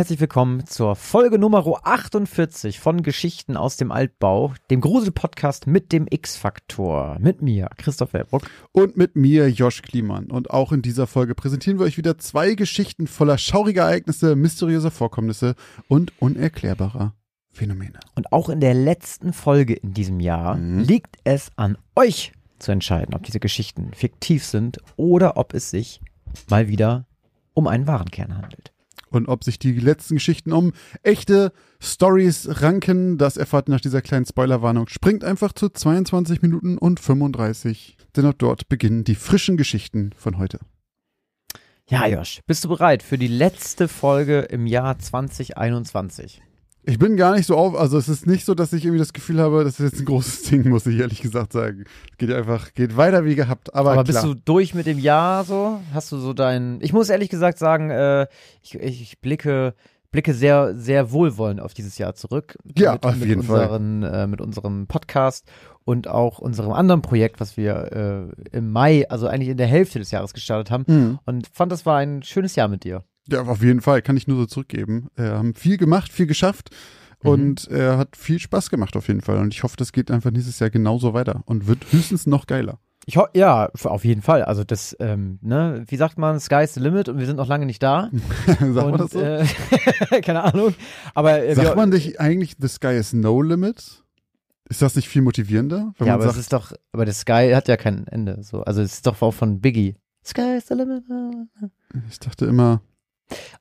Herzlich willkommen zur Folge Nummer 48 von Geschichten aus dem Altbau, dem Grusel-Podcast mit dem X-Faktor. Mit mir, Christoph Welbruck. Und mit mir, Josh Kliemann. Und auch in dieser Folge präsentieren wir euch wieder zwei Geschichten voller schauriger Ereignisse, mysteriöser Vorkommnisse und unerklärbarer Phänomene. Und auch in der letzten Folge in diesem Jahr Mhm. liegt es an euch zu entscheiden, ob diese Geschichten fiktiv sind oder ob es sich mal wieder um einen wahren Kern handelt. Und ob sich die letzten Geschichten um echte Stories ranken, das erfahrt ihr nach dieser kleinen Spoilerwarnung. Springt einfach zu 22 Minuten und 35, denn ab dort beginnen die frischen Geschichten von heute. Ja, Josh, bist du bereit für die letzte Folge im Jahr 2021? Ich bin gar nicht so auf, also es ist nicht so, dass ich irgendwie das Gefühl habe, das ist jetzt ein großes Ding, muss ich ehrlich gesagt sagen. Es geht einfach, geht weiter wie gehabt. Aber, Aber bist du durch mit dem Jahr so? Hast du so dein. Ich muss ehrlich gesagt sagen, äh, ich, ich, blicke, blicke sehr, sehr wohlwollend auf dieses Jahr zurück. Ja, mit, auf mit jeden Fall. unseren, Äh, mit unserem Podcast und auch unserem anderen Projekt, was wir äh, im Mai, also eigentlich in der Hälfte des Jahres gestartet haben. Mhm. Und fand, das war ein schönes Jahr mit dir. Ja, auf jeden Fall, kann ich nur so zurückgeben. Wir haben viel gemacht, viel geschafft Mhm. und er hat viel Spaß gemacht auf jeden Fall. Und ich hoffe, das geht einfach nächstes Jahr genauso weiter und wird höchstens noch geiler. Ich ja, auf jeden Fall. Also das, ähm, ne, wie sagt man, sky's the limit und wir sind noch lange nicht da. Sagt und, man das so? Äh, keine Ahnung. Aber äh, Sagt man nicht eigentlich, the sky is no limit? Ist das nicht viel motivierender? Ja, aber es sagt, ist doch, aber der Sky hat ja kein Ende. So, also es ist doch auch von Biggie. Sky is the limit. ich dachte immer,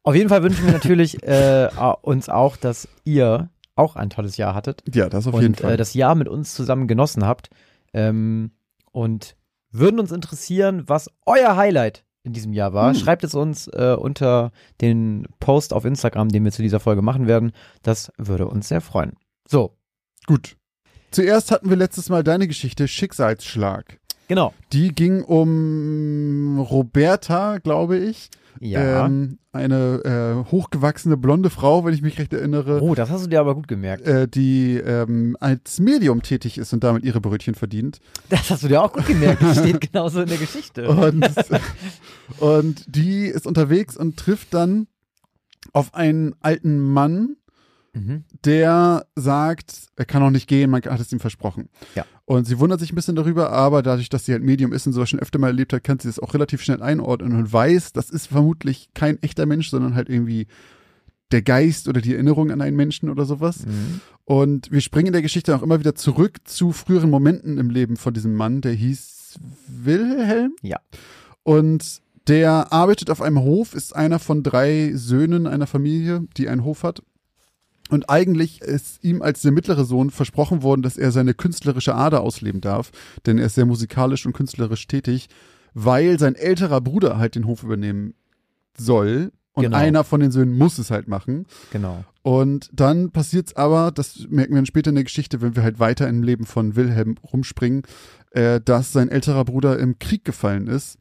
Auf jeden Fall wünschen wir natürlich äh, uns auch, dass ihr auch ein tolles Jahr hattet ja, das auf jeden und Fall. äh, das Jahr mit uns zusammen genossen habt. Ähm, und würden uns interessieren, was euer Highlight in diesem Jahr war. Hm. Schreibt es uns äh, unter den Post auf Instagram, den wir zu dieser Folge machen werden. Das würde uns sehr freuen. So, Gut. Zuerst hatten wir letztes Mal deine Geschichte Schicksalsschlag. genau. Die ging um Roberta, glaube ich. Ja. Ähm, eine äh, hochgewachsene blonde Frau, wenn ich mich recht erinnere. oh, das hast du dir aber gut gemerkt. äh, die ähm, als Medium tätig ist und damit ihre Brötchen verdient. Das hast du dir auch gut gemerkt. Das steht genauso in der Geschichte. Und, und die ist unterwegs und trifft dann auf einen alten Mann, Mhm. der sagt, er kann noch nicht gehen, man hat es ihm versprochen. Ja. Und sie wundert sich ein bisschen darüber, aber dadurch, dass sie halt Medium ist und sowas schon öfter mal erlebt hat, kann sie das auch relativ schnell einordnen und weiß, das ist vermutlich kein echter Mensch, sondern halt irgendwie der Geist oder die Erinnerung an einen Menschen oder sowas. Mhm. Und wir springen in der Geschichte auch immer wieder zurück zu früheren Momenten im Leben von diesem Mann, der hieß Wilhelm. Ja. Und der arbeitet auf einem Hof, ist einer von drei Söhnen einer Familie, die einen Hof hat. Und eigentlich ist ihm als der mittlere Sohn versprochen worden, dass er seine künstlerische Ader ausleben darf, denn er ist sehr musikalisch und künstlerisch tätig, weil sein älterer Bruder halt den Hof übernehmen soll. Und Genau. einer von den Söhnen muss es halt machen. Genau. Und dann passiert's aber, das merken wir dann später in der Geschichte, wenn wir halt weiter im Leben von Wilhelm rumspringen, äh, dass sein älterer Bruder im Krieg gefallen ist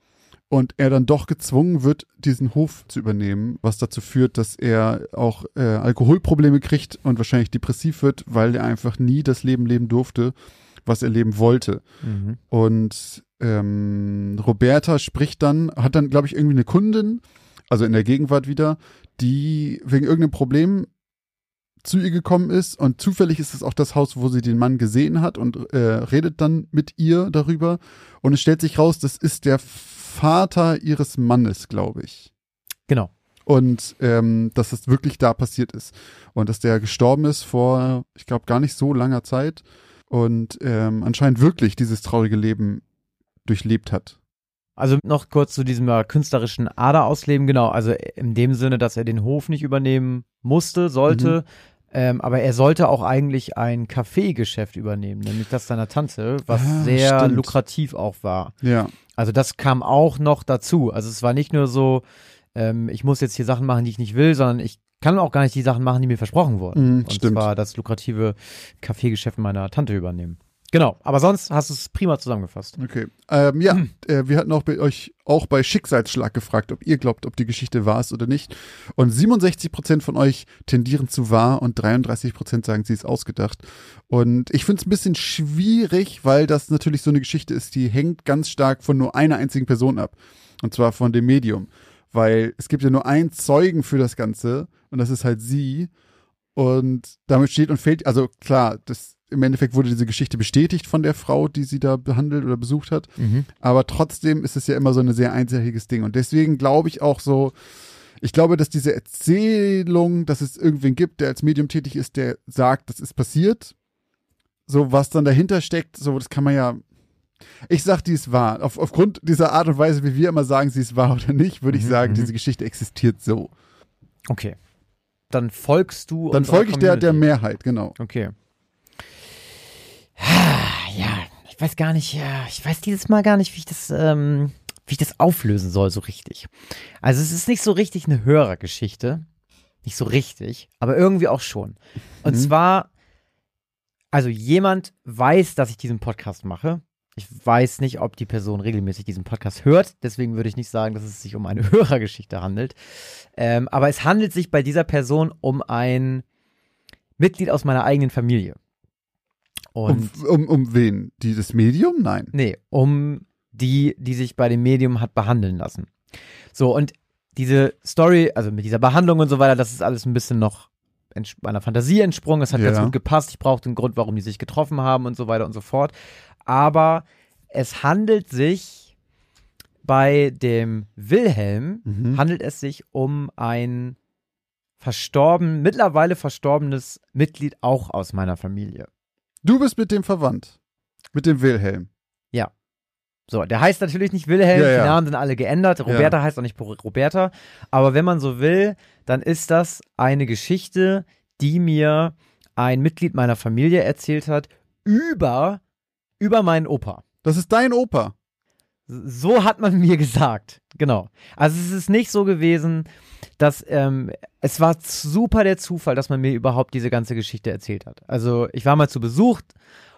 und er dann doch gezwungen wird, diesen Hof zu übernehmen, was dazu führt, dass er auch äh, Alkoholprobleme kriegt und wahrscheinlich depressiv wird, weil er einfach nie das Leben leben durfte, was er leben wollte. Mhm. Und ähm, Roberta spricht dann, hat dann, glaube ich, irgendwie eine Kundin, also in der Gegenwart wieder, die wegen irgendeinem Problem zu ihr gekommen ist und zufällig ist es auch das Haus, wo sie den Mann gesehen hat und äh, redet dann mit ihr darüber und es stellt sich raus, das ist der Vater ihres Mannes, glaube ich. Genau. Und ähm, dass es wirklich da passiert ist. Und dass der gestorben ist vor, ich glaube, gar nicht so langer Zeit. Und ähm, anscheinend wirklich dieses traurige Leben durchlebt hat. Also noch kurz zu diesem äh, künstlerischen Ader ausleben, genau. Also in dem Sinne, dass er den Hof nicht übernehmen musste, sollte. Ähm, aber er sollte auch eigentlich ein Kaffeegeschäft übernehmen, nämlich das seiner Tante, was Ah, sehr stimmt. lukrativ auch war. Ja. Also das kam auch noch dazu. Also es war nicht nur so, ähm, ich muss jetzt hier Sachen machen, die ich nicht will, sondern ich kann auch gar nicht die Sachen machen, die mir versprochen wurden. Mhm, Und stimmt. zwar das lukrative Kaffeegeschäft meiner Tante übernehmen. Genau, aber sonst hast du es prima zusammengefasst. Okay. Ähm, ja, äh, wir hatten auch bei euch auch bei Schicksalsschlag gefragt, ob ihr glaubt, ob die Geschichte wahr ist oder nicht. Und 67 Prozent von euch tendieren zu wahr und 33 Prozent sagen, sie ist ausgedacht. Und ich finde es ein bisschen schwierig, weil das natürlich so eine Geschichte ist, die hängt ganz stark von nur einer einzigen Person ab. Und zwar von dem Medium. weil es gibt ja nur einen Zeugen für das Ganze und das ist halt sie. Und damit steht und fällt, also klar, das im Endeffekt wurde diese Geschichte bestätigt von der Frau, die sie da behandelt oder besucht hat. Mhm. Aber trotzdem ist es ja immer so ein sehr einseitiges Ding. Und deswegen glaube ich auch so, ich glaube, dass diese Erzählung, dass es irgendwen gibt, der als Medium tätig ist, der sagt, das ist passiert. So, was dann dahinter steckt, so, das kann man ja. Ich sag, die ist wahr. Auf, aufgrund dieser Art und Weise, wie wir immer sagen, sie ist wahr oder nicht, würde ich Mhm, sagen, mhm. diese Geschichte existiert so. Okay. Dann folgst du. Dann folge ich der, der. Mehrheit, genau. Okay. Ja, ich weiß gar nicht, ja, ich weiß dieses Mal gar nicht, wie ich das, ähm, wie ich das auflösen soll, so richtig. Also es ist nicht so richtig eine Hörergeschichte. Nicht so richtig, aber irgendwie auch schon. Und Mhm. zwar, also jemand weiß, dass ich diesen Podcast mache. Ich weiß nicht, ob die Person regelmäßig diesen Podcast hört. Deswegen würde ich nicht sagen, dass es sich um eine Hörergeschichte handelt. Ähm, aber es handelt sich bei dieser Person um ein Mitglied aus meiner eigenen Familie. Und Um, um, um wen? Die, das Medium? Nein. nee, um die, die sich bei dem Medium hat behandeln lassen. So, und diese Story, also mit dieser Behandlung und so weiter, das ist alles ein bisschen noch meiner Fantasie entsprungen. Es hat Ja. ganz gut gepasst. Ich brauchte einen Grund, warum die sich getroffen haben und so weiter und so fort. Aber es handelt sich bei dem Wilhelm, Mhm. handelt es sich um ein verstorben, mittlerweile verstorbenes Mitglied auch aus meiner Familie. Du bist mit dem verwandt. Mit dem Wilhelm. So, der heißt natürlich nicht Wilhelm, Ja, ja. die Namen sind alle geändert. Roberta heißt auch nicht Roberta. Aber wenn man so will, dann ist das eine Geschichte, die mir ein Mitglied meiner Familie erzählt hat über, über meinen Opa. Das ist dein Opa. So hat man mir gesagt. Genau. Also es ist nicht so gewesen, dass ähm, es war super der Zufall, dass man mir überhaupt diese ganze Geschichte erzählt hat. Also ich war mal zu Besuch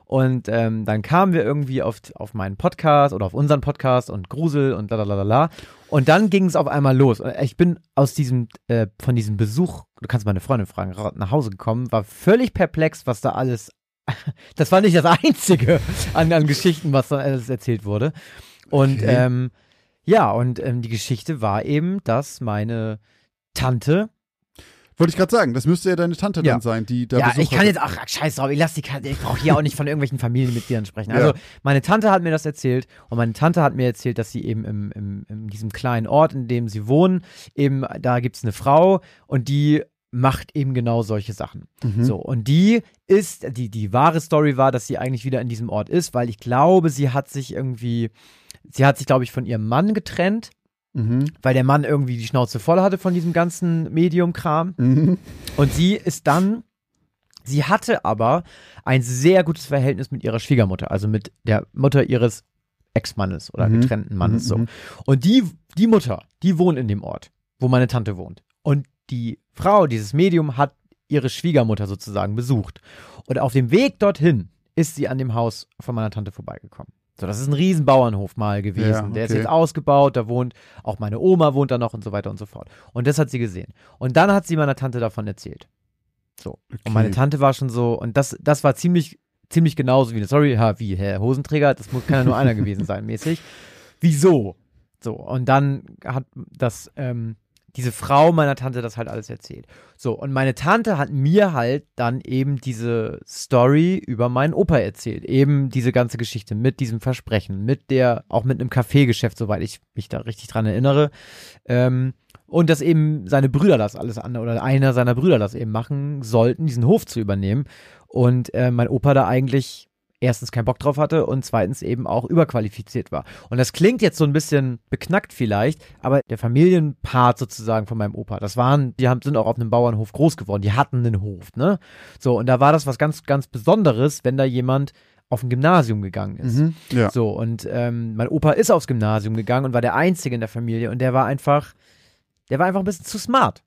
und ähm, dann kamen wir irgendwie auf, auf meinen Podcast oder auf unseren Podcast und Grusel und lalalala. Und dann ging es auf einmal los. Ich bin aus diesem, äh, von diesem Besuch, du kannst meine Freundin fragen, ra- nach Hause gekommen, war völlig perplex, was da alles, das war nicht das Einzige an, an Geschichten, was da alles erzählt wurde. Und Okay. ähm, ja, und ähm, die Geschichte war eben, dass meine Tante, Wollte ich gerade sagen, das müsste ja deine Tante Ja. dann sein, die da ja, Besuch ich kann hatte. jetzt, ach, scheiß drauf, ich lass die ich brauche hier auch nicht von irgendwelchen Familienmitgliedern sprechen. Ja. Also, meine Tante hat mir das erzählt und meine Tante hat mir erzählt, dass sie eben im, im, in diesem kleinen Ort, in dem sie wohnen, eben, da gibt's eine Frau und die macht eben genau solche Sachen. Mhm. So, und die ist, die, die wahre Story war, dass sie eigentlich wieder in diesem Ort ist, weil ich glaube, sie hat sich irgendwie, sie hat sich, glaube ich, von ihrem Mann getrennt, Mhm. weil der Mann irgendwie die Schnauze voll hatte von diesem ganzen Medium-Kram. Mhm. Und sie ist dann, sie hatte aber ein sehr gutes Verhältnis mit ihrer Schwiegermutter, also mit der Mutter ihres Ex-Mannes oder Mhm. getrennten Mannes, Mhm, so. mhm. Und die, die Mutter, die wohnt in dem Ort, wo meine Tante wohnt. Und die Frau, dieses Medium, hat ihre Schwiegermutter sozusagen besucht. Und auf dem Weg dorthin ist sie an dem Haus von meiner Tante vorbeigekommen. So, das ist ein Riesenbauernhof mal gewesen. Ja, Der ist okay. jetzt ausgebaut, da wohnt auch meine Oma wohnt da noch und so weiter und so fort. Und das hat sie gesehen. Und dann hat sie meiner Tante davon erzählt. So. Und meine Okay. Tante war schon so, und das, das war ziemlich, ziemlich genauso wie eine Story, ha, wie Herr Hosenträger, das muss, kann ja nur einer gewesen sein, mäßig. Wieso? So, und dann hat das, ähm, diese Frau meiner Tante das halt alles erzählt. So, und meine Tante hat mir halt dann eben diese Story über meinen Opa erzählt. Eben diese ganze Geschichte mit diesem Versprechen, mit der, auch mit einem Kaffeegeschäft, soweit ich mich da richtig dran erinnere. Ähm, und dass eben seine Brüder das alles an, oder einer seiner Brüder das eben machen sollten, diesen Hof zu übernehmen. Und äh, mein Opa da eigentlich erstens keinen Bock drauf hatte und zweitens eben auch überqualifiziert war. Und das klingt jetzt so ein bisschen beknackt vielleicht, aber der Familienpart sozusagen von meinem Opa, das waren, die haben, sind auch auf einem Bauernhof groß geworden, die hatten einen Hof, ne? So, und da war das was ganz, ganz Besonderes, wenn da jemand auf ein Gymnasium gegangen ist. Mhm. Ja. So, und ähm, mein Opa ist aufs Gymnasium gegangen und war der Einzige in der Familie und der war einfach, der war einfach ein bisschen zu smart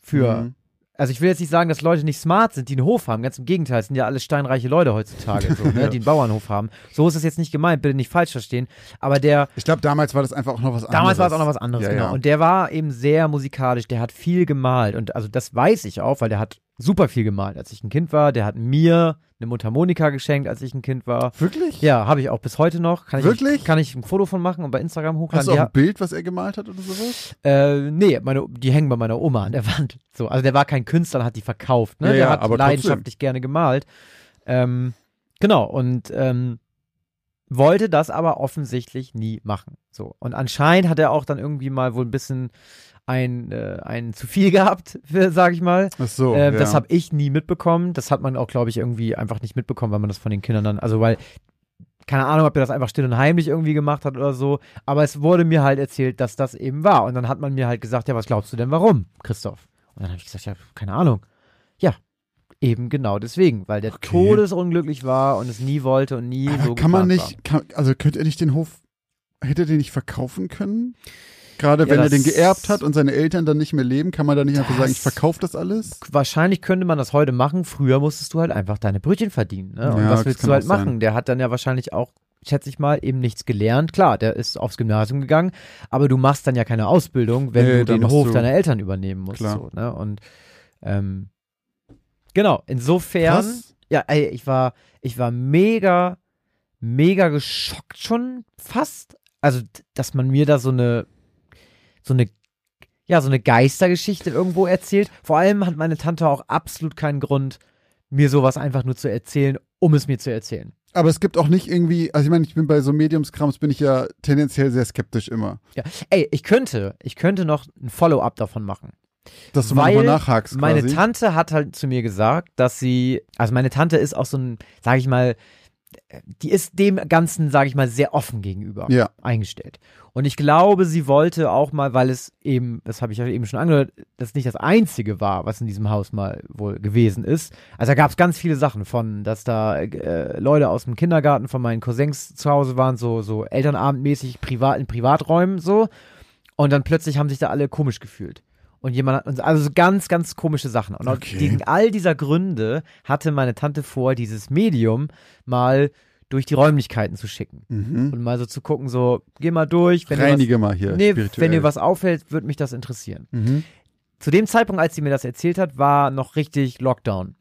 für, Mhm. Also ich will jetzt nicht sagen, dass Leute nicht smart sind, die einen Hof haben. Ganz im Gegenteil, es sind ja alle steinreiche Leute heutzutage, so, ne, die einen Bauernhof haben. So ist es jetzt nicht gemeint, bitte nicht falsch verstehen. Aber der, Ich glaube, damals war das einfach auch noch was anderes. damals war es auch noch was anderes, Ja, genau. ja. Und der war eben sehr musikalisch, der hat viel gemalt. Und also das weiß ich auch, weil der hat super viel gemalt. Als ich ein Kind war, der hat mir eine Mundharmonika geschenkt, als ich ein Kind war. Wirklich? Ja, habe ich auch bis heute noch. Kann ich, Wirklich? Kann ich ein Foto von machen und bei Instagram Hast hochladen. du auch ein Bild, was er gemalt hat oder sowas? äh, nee, meine, die hängen bei meiner Oma an der Wand. So, also der war kein Künstler, und hat die verkauft. Ne? Ja, der ja, hat leidenschaftlich gerne gemalt. Ähm, genau, und ähm, wollte das aber offensichtlich nie machen. So. Und anscheinend hat er auch dann irgendwie mal wohl ein bisschen ein, äh, ein zu viel gehabt, sag ich mal. Ach so. Ähm, ja. Das habe ich nie mitbekommen. Das hat man auch, glaube ich, irgendwie einfach nicht mitbekommen, weil man das von den Kindern dann, also weil, keine Ahnung, ob er das einfach still und heimlich irgendwie gemacht hat oder so, aber es wurde mir halt erzählt, dass das eben war. Und dann hat man mir halt gesagt, ja, was glaubst du denn warum, Christoph? Und dann habe ich gesagt, ja, keine Ahnung. Ja, eben genau deswegen, weil der Okay. todesunglücklich war und es nie wollte und nie Aber so kann man nicht, kann, also könnte er nicht den Hof, hätte er den nicht verkaufen können? Gerade Ja, wenn er den geerbt hat und seine Eltern dann nicht mehr leben, kann man da nicht einfach sagen, ich verkaufe das alles? Wahrscheinlich könnte man das heute machen. Früher musstest du halt einfach deine Brötchen verdienen. Ne? Und Ja, was das willst du halt auch sein. machen? Der hat dann ja wahrscheinlich auch, schätze ich mal, eben nichts gelernt. Klar, der ist aufs Gymnasium gegangen, aber du machst dann ja keine Ausbildung, wenn Nee, du den Hof du- deiner Eltern übernehmen musst. So, ne? Und ähm, genau, insofern, Krass. ja, ey, ich war, ich war mega, mega geschockt schon fast. Also, dass man mir da so eine, so eine, ja, so eine Geistergeschichte irgendwo erzählt. Vor allem hat meine Tante auch absolut keinen Grund, mir sowas einfach nur zu erzählen, um es mir zu erzählen. Aber es gibt auch nicht irgendwie, also ich meine, ich bin bei so Mediumskrams bin ich ja tendenziell sehr skeptisch immer. Ja. Ey, ich könnte, ich könnte noch ein Follow-up davon machen. Dass du mal Weil nochmal nachhakst Meine quasi. Tante hat halt zu mir gesagt, dass sie, also meine Tante ist auch so ein, sag ich mal, die ist dem Ganzen, sag ich mal, sehr offen gegenüber Ja. eingestellt. Und ich glaube, sie wollte auch mal, weil es eben, das habe ich ja eben schon angehört, das nicht das Einzige war, was in diesem Haus mal wohl gewesen ist. Also da gab es ganz viele Sachen von, dass da äh, Leute aus dem Kindergarten von meinen Cousins zu Hause waren, so, so Elternabendmäßig privat, in Privaträumen so. Und dann plötzlich haben sich da alle komisch gefühlt. Und jemand hat uns, also so ganz, ganz komische Sachen. Und Okay. wegen all dieser Gründe hatte meine Tante vor, dieses Medium mal durch die Räumlichkeiten zu schicken. Mhm. Und mal so zu gucken, so, geh mal durch, wenn dir was, Reinige mal hier. nee, spirituell. wenn dir was auffällt, würde mich das interessieren. Mhm. Zu dem Zeitpunkt, als sie mir das erzählt hat, war noch richtig Lockdown.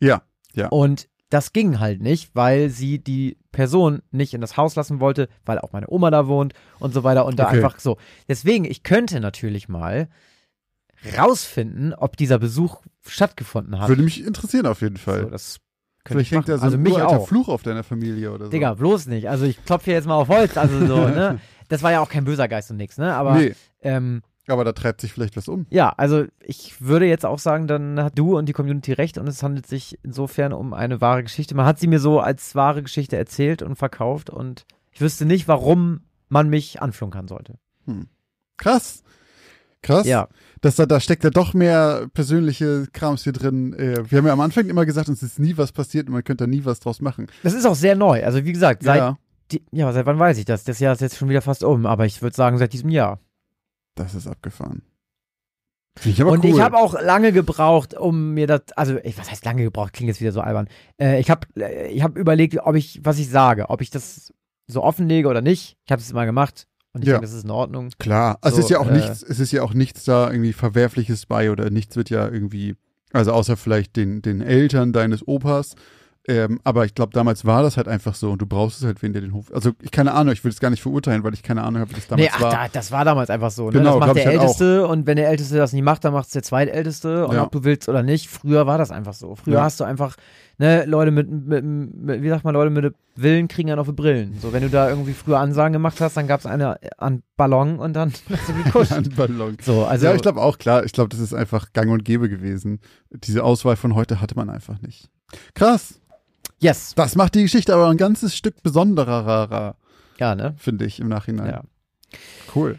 Ja, ja. Und das ging halt nicht, weil sie die Person nicht in das Haus lassen wollte, weil auch meine Oma da wohnt und so weiter und da Okay. einfach so. Deswegen, ich könnte natürlich mal rausfinden, ob dieser Besuch stattgefunden hat. Würde mich interessieren auf jeden Fall. so, das könnte Vielleicht ich hängt da so also ein mich auch. Fluch auf deiner Familie oder so. Digga, bloß nicht. Also ich klopfe hier jetzt mal auf Holz. Also so, ne? Das war ja auch kein böser Geist und nix, ne? Aber nee, ähm, aber da treibt sich vielleicht was um. Ja, also ich würde jetzt auch sagen, dann hat du und die Community recht und es handelt sich insofern um eine wahre Geschichte. Man hat sie mir so als wahre Geschichte erzählt und verkauft und ich wüsste nicht, warum man mich anflunkern sollte. Krass. Krass. Ja, Das, da, da steckt ja doch mehr persönliche Krams hier drin. Äh, Wir haben ja am Anfang immer gesagt, uns ist nie was passiert und man könnte da nie was draus machen. das ist auch sehr neu. Also wie gesagt, seit ja, die, ja, seit wann weiß ich das? Das Jahr ist jetzt schon wieder fast um, aber ich würde sagen seit diesem Jahr. das ist abgefahren. Ich und cool. ich habe auch lange gebraucht, um mir das, also ich, was heißt lange gebraucht? Klingt jetzt wieder so albern. Äh, ich habe, äh, ich habe überlegt, ob ich, was ich sage, ob ich das so offenlege oder nicht. Ich habe es mal gemacht und ich Ja. denke, das ist in Ordnung. Klar, So, es ist ja auch äh, nichts, es ist ja auch nichts da irgendwie Verwerfliches bei oder nichts wird ja irgendwie, also außer vielleicht den, den Eltern deines Opas. Ähm, aber ich glaube, damals war das halt einfach so und du brauchst es halt, wenn der den Hof. Also ich keine Ahnung, ich will es gar nicht verurteilen, weil ich keine Ahnung habe, wie das damals nee, ach, war. Da, das war damals einfach so. Ne? Genau, das macht der halt Älteste und wenn der Älteste das nicht macht, dann macht es der Zweitälteste. Und Ja. ob du willst oder nicht, früher war das einfach so. Früher Ja. hast du einfach, ne, Leute mit, mit, mit, wie sagt man, Leute mit Willen kriegen dann auf die Brillen. So, wenn du da irgendwie früher Ansagen gemacht hast, dann gab es eine an Ballon und dann hast du gekuscht. Ein Ballon. so, also, ja, ich glaube auch, klar. Ich glaube, das ist einfach gang und gäbe gewesen. Diese Auswahl von heute hatte man einfach nicht. Krass. Yes. Das macht die Geschichte aber ein ganzes Stück besonderer, Ja, ne? finde ich, im Nachhinein. Ja. Cool.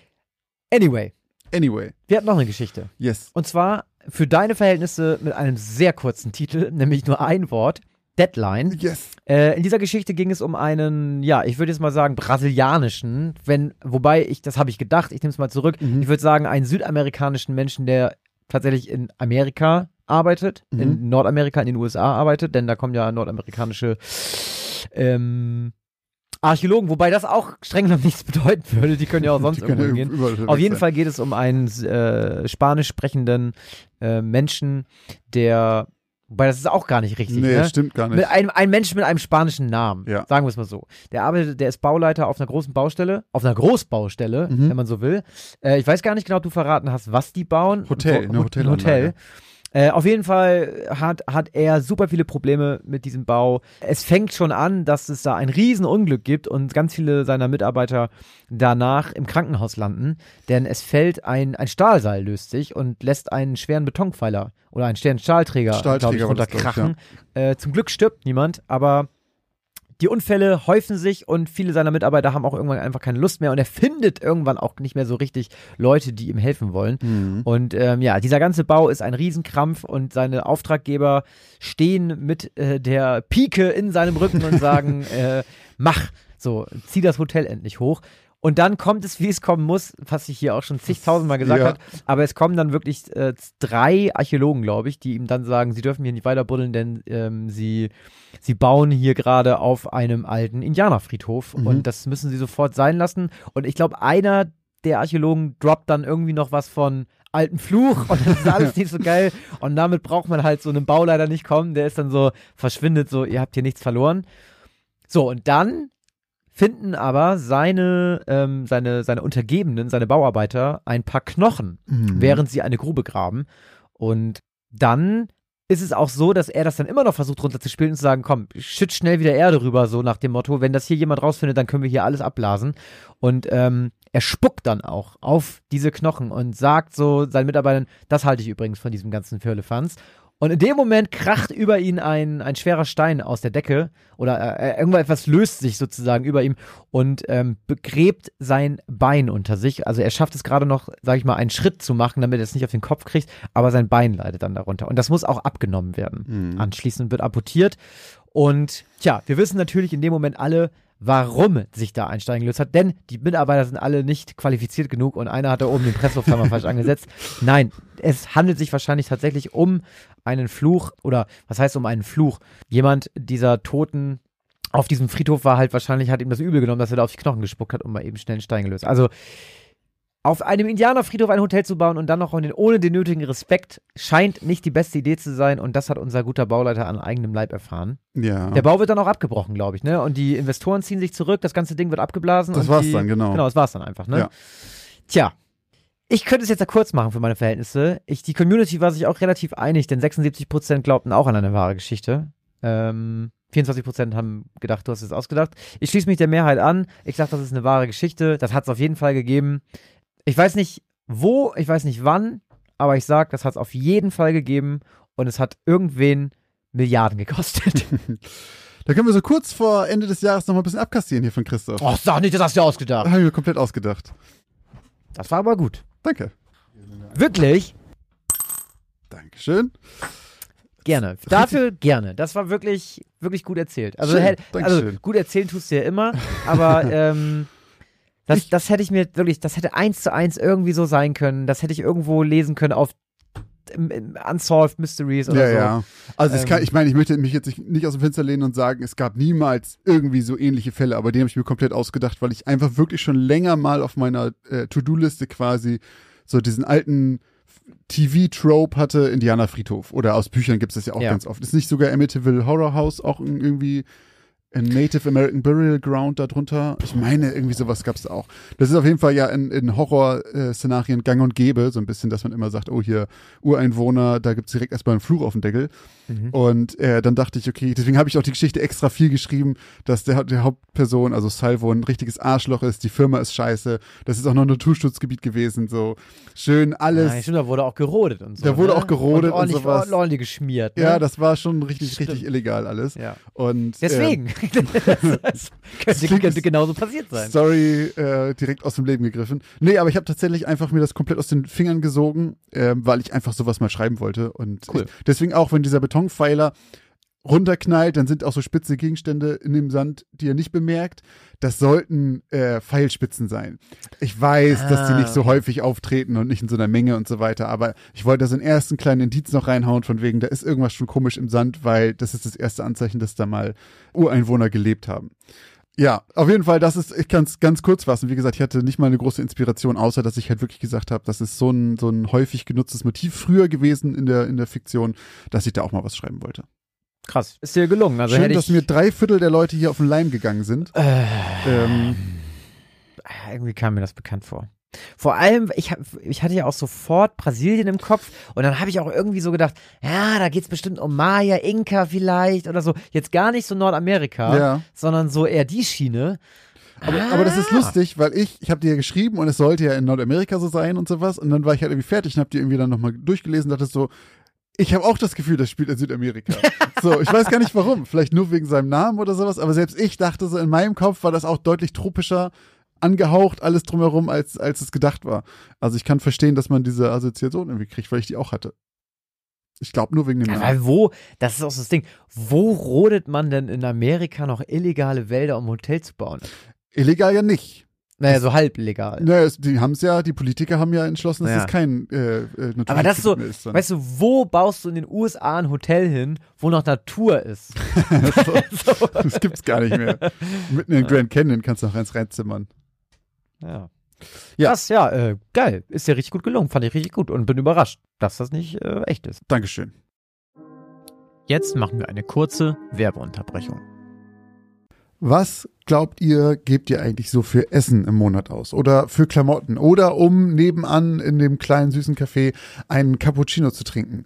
Anyway, Anyway, wir hatten noch eine Geschichte. yes. Und zwar für deine Verhältnisse mit einem sehr kurzen Titel, nämlich nur ein Wort. Deadline. Yes. Äh, in dieser Geschichte ging es um einen, ja, ich würde jetzt mal sagen, brasilianischen, wenn, wobei ich, das habe ich gedacht, ich nehme es mal zurück, Mhm. ich würde sagen, einen südamerikanischen Menschen, der tatsächlich in Amerika arbeitet, Mhm. in Nordamerika, in den USA arbeitet, denn da kommen ja nordamerikanische ähm, Archäologen, wobei das auch streng genommen nichts bedeuten würde, die können ja auch sonst irgendwo hingehen. Auf jeden sein. Fall geht es um einen äh, spanisch sprechenden äh, Menschen, der Wobei das ist auch gar nicht richtig. Nee, ne? stimmt gar nicht. Mit einem, ein Mensch mit einem spanischen Namen, Ja. sagen wir es mal so. Der arbeitet, der ist Bauleiter auf einer großen Baustelle, auf einer Großbaustelle, Mhm. wenn man so will. Äh, ich weiß gar nicht genau, ob du verraten hast, was die bauen. Hotel, Wo- eine Ho- Hotelanlage. Hotel. Äh, auf jeden Fall hat, hat er super viele Probleme mit diesem Bau. Es fängt schon an, dass es da ein Riesenunglück gibt und ganz viele seiner Mitarbeiter danach im Krankenhaus landen, denn es fällt ein, ein Stahlseil löst sich und lässt einen schweren Betonpfeiler oder einen schweren Stahlträger, Stahlträger ich, war das, runterkrachen. Äh, zum Glück stirbt niemand, aber die Unfälle häufen sich und viele seiner Mitarbeiter haben auch irgendwann einfach keine Lust mehr und er findet irgendwann auch nicht mehr so richtig Leute, die ihm helfen wollen. Mhm. Und ähm, ja, dieser ganze Bau ist ein Riesenkrampf und seine Auftraggeber stehen mit äh, der Pike in seinem Rücken und sagen, äh, mach, so, zieh das Hotel endlich hoch. Und dann kommt es, wie es kommen muss, was ich hier auch schon zigtausendmal gesagt Ja. habe. Aber es kommen dann wirklich äh, drei Archäologen, glaube ich, die ihm dann sagen, sie dürfen hier nicht weiter buddeln, denn ähm, sie, sie bauen hier gerade auf einem alten Indianerfriedhof. Mhm. Und das müssen sie sofort sein lassen. Und ich glaube, einer der Archäologen droppt dann irgendwie noch was von alten Fluch und das ist alles nicht so geil. Und damit braucht man halt so einen Bauleiter nicht kommen, der ist dann so, verschwindet so, ihr habt hier nichts verloren. So, und dann finden aber seine, ähm, seine, seine Untergebenen, seine Bauarbeiter ein paar Knochen, Mhm. während sie eine Grube graben. Und dann ist es auch so, dass er das dann immer noch versucht runterzuspielen und zu sagen, komm, schütt schnell wieder Erde rüber, so nach dem Motto, wenn das hier jemand rausfindet, dann können wir hier alles abblasen. Und ähm, er spuckt dann auch auf diese Knochen und sagt so seinen Mitarbeitern, das halte ich übrigens von diesem ganzen Firlefanz. Und in dem Moment kracht über ihn ein, ein schwerer Stein aus der Decke oder äh, irgendwas löst sich sozusagen über ihm und ähm, begräbt sein Bein unter sich. Also er schafft es gerade noch, sage ich mal, einen Schritt zu machen, damit er es nicht auf den Kopf kriegt, aber sein Bein leidet dann darunter. Und das muss auch abgenommen werden. Mhm. Anschließend wird amputiert. Und tja, wir wissen natürlich in dem Moment alle, warum sich da ein Stein gelöst hat, denn die Mitarbeiter sind alle nicht qualifiziert genug und einer hat da oben den Presslufthammer falsch angesetzt. Nein, es handelt sich wahrscheinlich tatsächlich um einen Fluch oder was heißt um einen Fluch? Jemand dieser Toten auf diesem Friedhof war halt wahrscheinlich, hat ihm das übel genommen, dass er da auf die Knochen gespuckt hat und mal eben schnell einen Stein gelöst. Also auf einem Indianerfriedhof ein Hotel zu bauen und dann noch ohne den, nötigen Respekt scheint nicht die beste Idee zu sein und das hat unser guter Bauleiter an eigenem Leib erfahren. Ja. Der Bau wird dann auch abgebrochen, glaube ich, ne? Und die Investoren ziehen sich zurück, das ganze Ding wird abgeblasen. Das war's die, dann, genau. Genau, das war's dann einfach, ne? Ja. Tja. Ich könnte es jetzt ja kurz machen für meine Verhältnisse. Ich, die Community war sich auch relativ einig, denn 76% glaubten auch an eine wahre Geschichte. Ähm, 24% haben gedacht, du hast es ausgedacht. Ich schließe mich der Mehrheit an. Ich sage, das ist eine wahre Geschichte. Das hat es auf jeden Fall gegeben. Ich weiß nicht wo, ich weiß nicht wann, aber ich sage, das hat es auf jeden Fall gegeben und es hat irgendwen Milliarden gekostet. Da können wir so kurz vor Ende des Jahres noch mal ein bisschen abkassieren hier von Christoph. Oh, sag nicht, das hast du ausgedacht. Da habe ich mir komplett ausgedacht. Das war aber gut. Danke. Wirklich? Dankeschön. Gerne. Dafür gerne. Das war wirklich, wirklich gut erzählt. Also, Schön, hätt- also gut erzählen tust du ja immer, aber ähm, das, das hätte ich mir wirklich, das hätte eins zu eins irgendwie so sein können. Das hätte ich irgendwo lesen können auf im, im Unsolved Mysteries oder Ja, so. ja. Also ich, Ähm, kann, ich meine, ich möchte mich jetzt nicht- aus dem Fenster lehnen und sagen, es gab niemals irgendwie so ähnliche Fälle, aber den habe ich mir komplett ausgedacht, weil ich einfach wirklich schon länger mal auf meiner äh, To-Do-Liste quasi so diesen alten TV-Trope hatte, Indianerfriedhof. Oder aus Büchern gibt es das ja auch Ja. ganz oft. Ist nicht sogar Amityville Horror House auch irgendwie Native American Burial Ground darunter? Ich meine, irgendwie sowas gab es auch. Das ist auf jeden Fall ja in, in Horror-Szenarien gang und gäbe, so ein bisschen, dass man immer sagt, oh hier, Ureinwohner, da gibt's direkt erstmal einen Fluch auf dem Deckel. Mhm. Und äh, dann dachte ich, okay, deswegen habe ich auch die Geschichte extra viel geschrieben, dass der, der Hauptperson, also Salvo, ein richtiges Arschloch ist, die Firma ist scheiße, das ist auch noch ein Naturschutzgebiet gewesen, so schön alles. Nein, stimmt, da wurde auch gerodet und so. Da wurde ne? auch gerodet und ordentlich, sowas. ordentlich geschmiert. Ne? ja, das war schon richtig, Stimmt. richtig illegal alles. ja. Und Deswegen. das, das könnte, könnte genauso passiert sein. Story äh, direkt aus dem Leben gegriffen. Nee, aber ich habe tatsächlich einfach mir das komplett aus den Fingern gesogen, ähm, weil ich einfach sowas mal schreiben wollte. Und Cool. ich, deswegen auch, wenn dieser Betonpfeiler runterknallt, dann sind auch so spitze Gegenstände in dem Sand, die er nicht bemerkt. Das sollten äh, Pfeilspitzen sein. Ich weiß, dass die Ah, nicht so okay. häufig auftreten und nicht in so einer Menge und so weiter, aber ich wollte da so einen ersten kleinen Indiz noch reinhauen, von wegen, da ist irgendwas schon komisch im Sand, weil das ist das erste Anzeichen, dass da mal Ureinwohner gelebt haben. Ja, auf jeden Fall, das ist, ich kann es ganz kurz fassen. Wie gesagt, ich hatte nicht mal eine große Inspiration, außer dass ich halt wirklich gesagt habe, das ist so ein, so ein häufig genutztes Motiv früher gewesen in der, in der Fiktion, dass ich da auch mal was schreiben wollte. Krass. Ist dir gelungen. Also Schön, dass mir drei Viertel der Leute hier auf den Leim gegangen sind. Äh, Ähm, irgendwie kam mir das bekannt vor. Vor allem, ich, hab, ich hatte ja auch sofort Brasilien im Kopf und dann habe ich auch irgendwie so gedacht, ja, da geht's bestimmt um Maya, Inka vielleicht oder so. Jetzt gar nicht so Nordamerika, Ja. sondern so eher die Schiene. Aber, aber das ist Ah. lustig, weil ich, ich habe dir ja geschrieben und es sollte ja in Nordamerika so sein und sowas. Und dann war ich halt irgendwie fertig und habe die irgendwie dann nochmal durchgelesen und dachte so, ich habe auch das Gefühl, das spielt in Südamerika. so, ich weiß gar nicht warum. Vielleicht nur wegen seinem Namen oder sowas, aber selbst ich dachte so, in meinem Kopf war das auch deutlich tropischer angehaucht, alles drumherum, als, als es gedacht war. Also ich kann verstehen, dass man diese Assoziation irgendwie kriegt, weil ich die auch hatte. Ich glaube nur wegen dem Namen. weil wo, das ist auch so das Ding, wo rodet man denn in Amerika noch illegale Wälder, um Hotel zu bauen? Illegal ja nicht. Naja, so halb legal. Naja, die haben es ja, die Politiker haben ja entschlossen, dass Ja. es kein äh, äh, Aber das ist so, ist dann. weißt du, wo baust du in den USA ein Hotel hin, wo noch Natur ist? so. Das gibt's gar nicht mehr. Mitten in Grand Canyon kannst du noch eins reinzimmern. Ja. Ja. Krass, ja, äh, geil. Ist dir richtig gut gelungen. Fand ich richtig gut und bin überrascht, dass das nicht äh, echt ist. Dankeschön. Jetzt machen wir eine kurze Werbeunterbrechung. Was glaubt ihr, gebt ihr eigentlich so für Essen im Monat aus? Oder für Klamotten? Oder um nebenan in dem kleinen süßen Café einen Cappuccino zu trinken?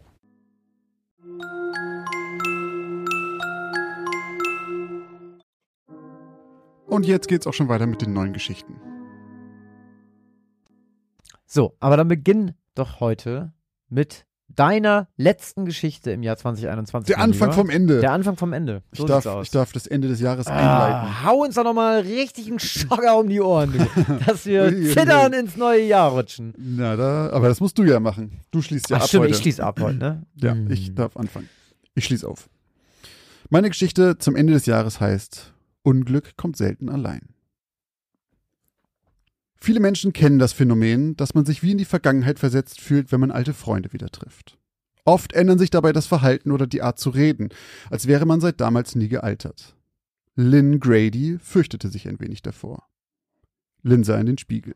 Und jetzt geht's auch schon weiter mit den neuen Geschichten. So, aber dann beginn doch heute mit deiner letzten Geschichte im Jahr 2021. Der Anfang Lieber. vom Ende. Der Anfang vom Ende. So ich, darf, ich darf das Ende des Jahres einleiten. Ah, hau uns doch nochmal richtig einen Schocker um die Ohren, du, dass wir zittern ins neue Jahr rutschen. Na, da, aber das musst du ja machen. Du schließt ja Ach ab stimmt, heute. ich schließe ab heute, ne? Ja, Hm. ich darf anfangen. Ich schließe auf. Meine Geschichte zum Ende des Jahres heißt Unglück kommt selten allein. Viele Menschen kennen das Phänomen, dass man sich wie in die Vergangenheit versetzt fühlt, wenn man alte Freunde wieder trifft. Oft ändern sich dabei das Verhalten oder die Art zu reden, als wäre man seit damals nie gealtert. Lynn Grady fürchtete sich ein wenig davor. Lynn sah in den Spiegel.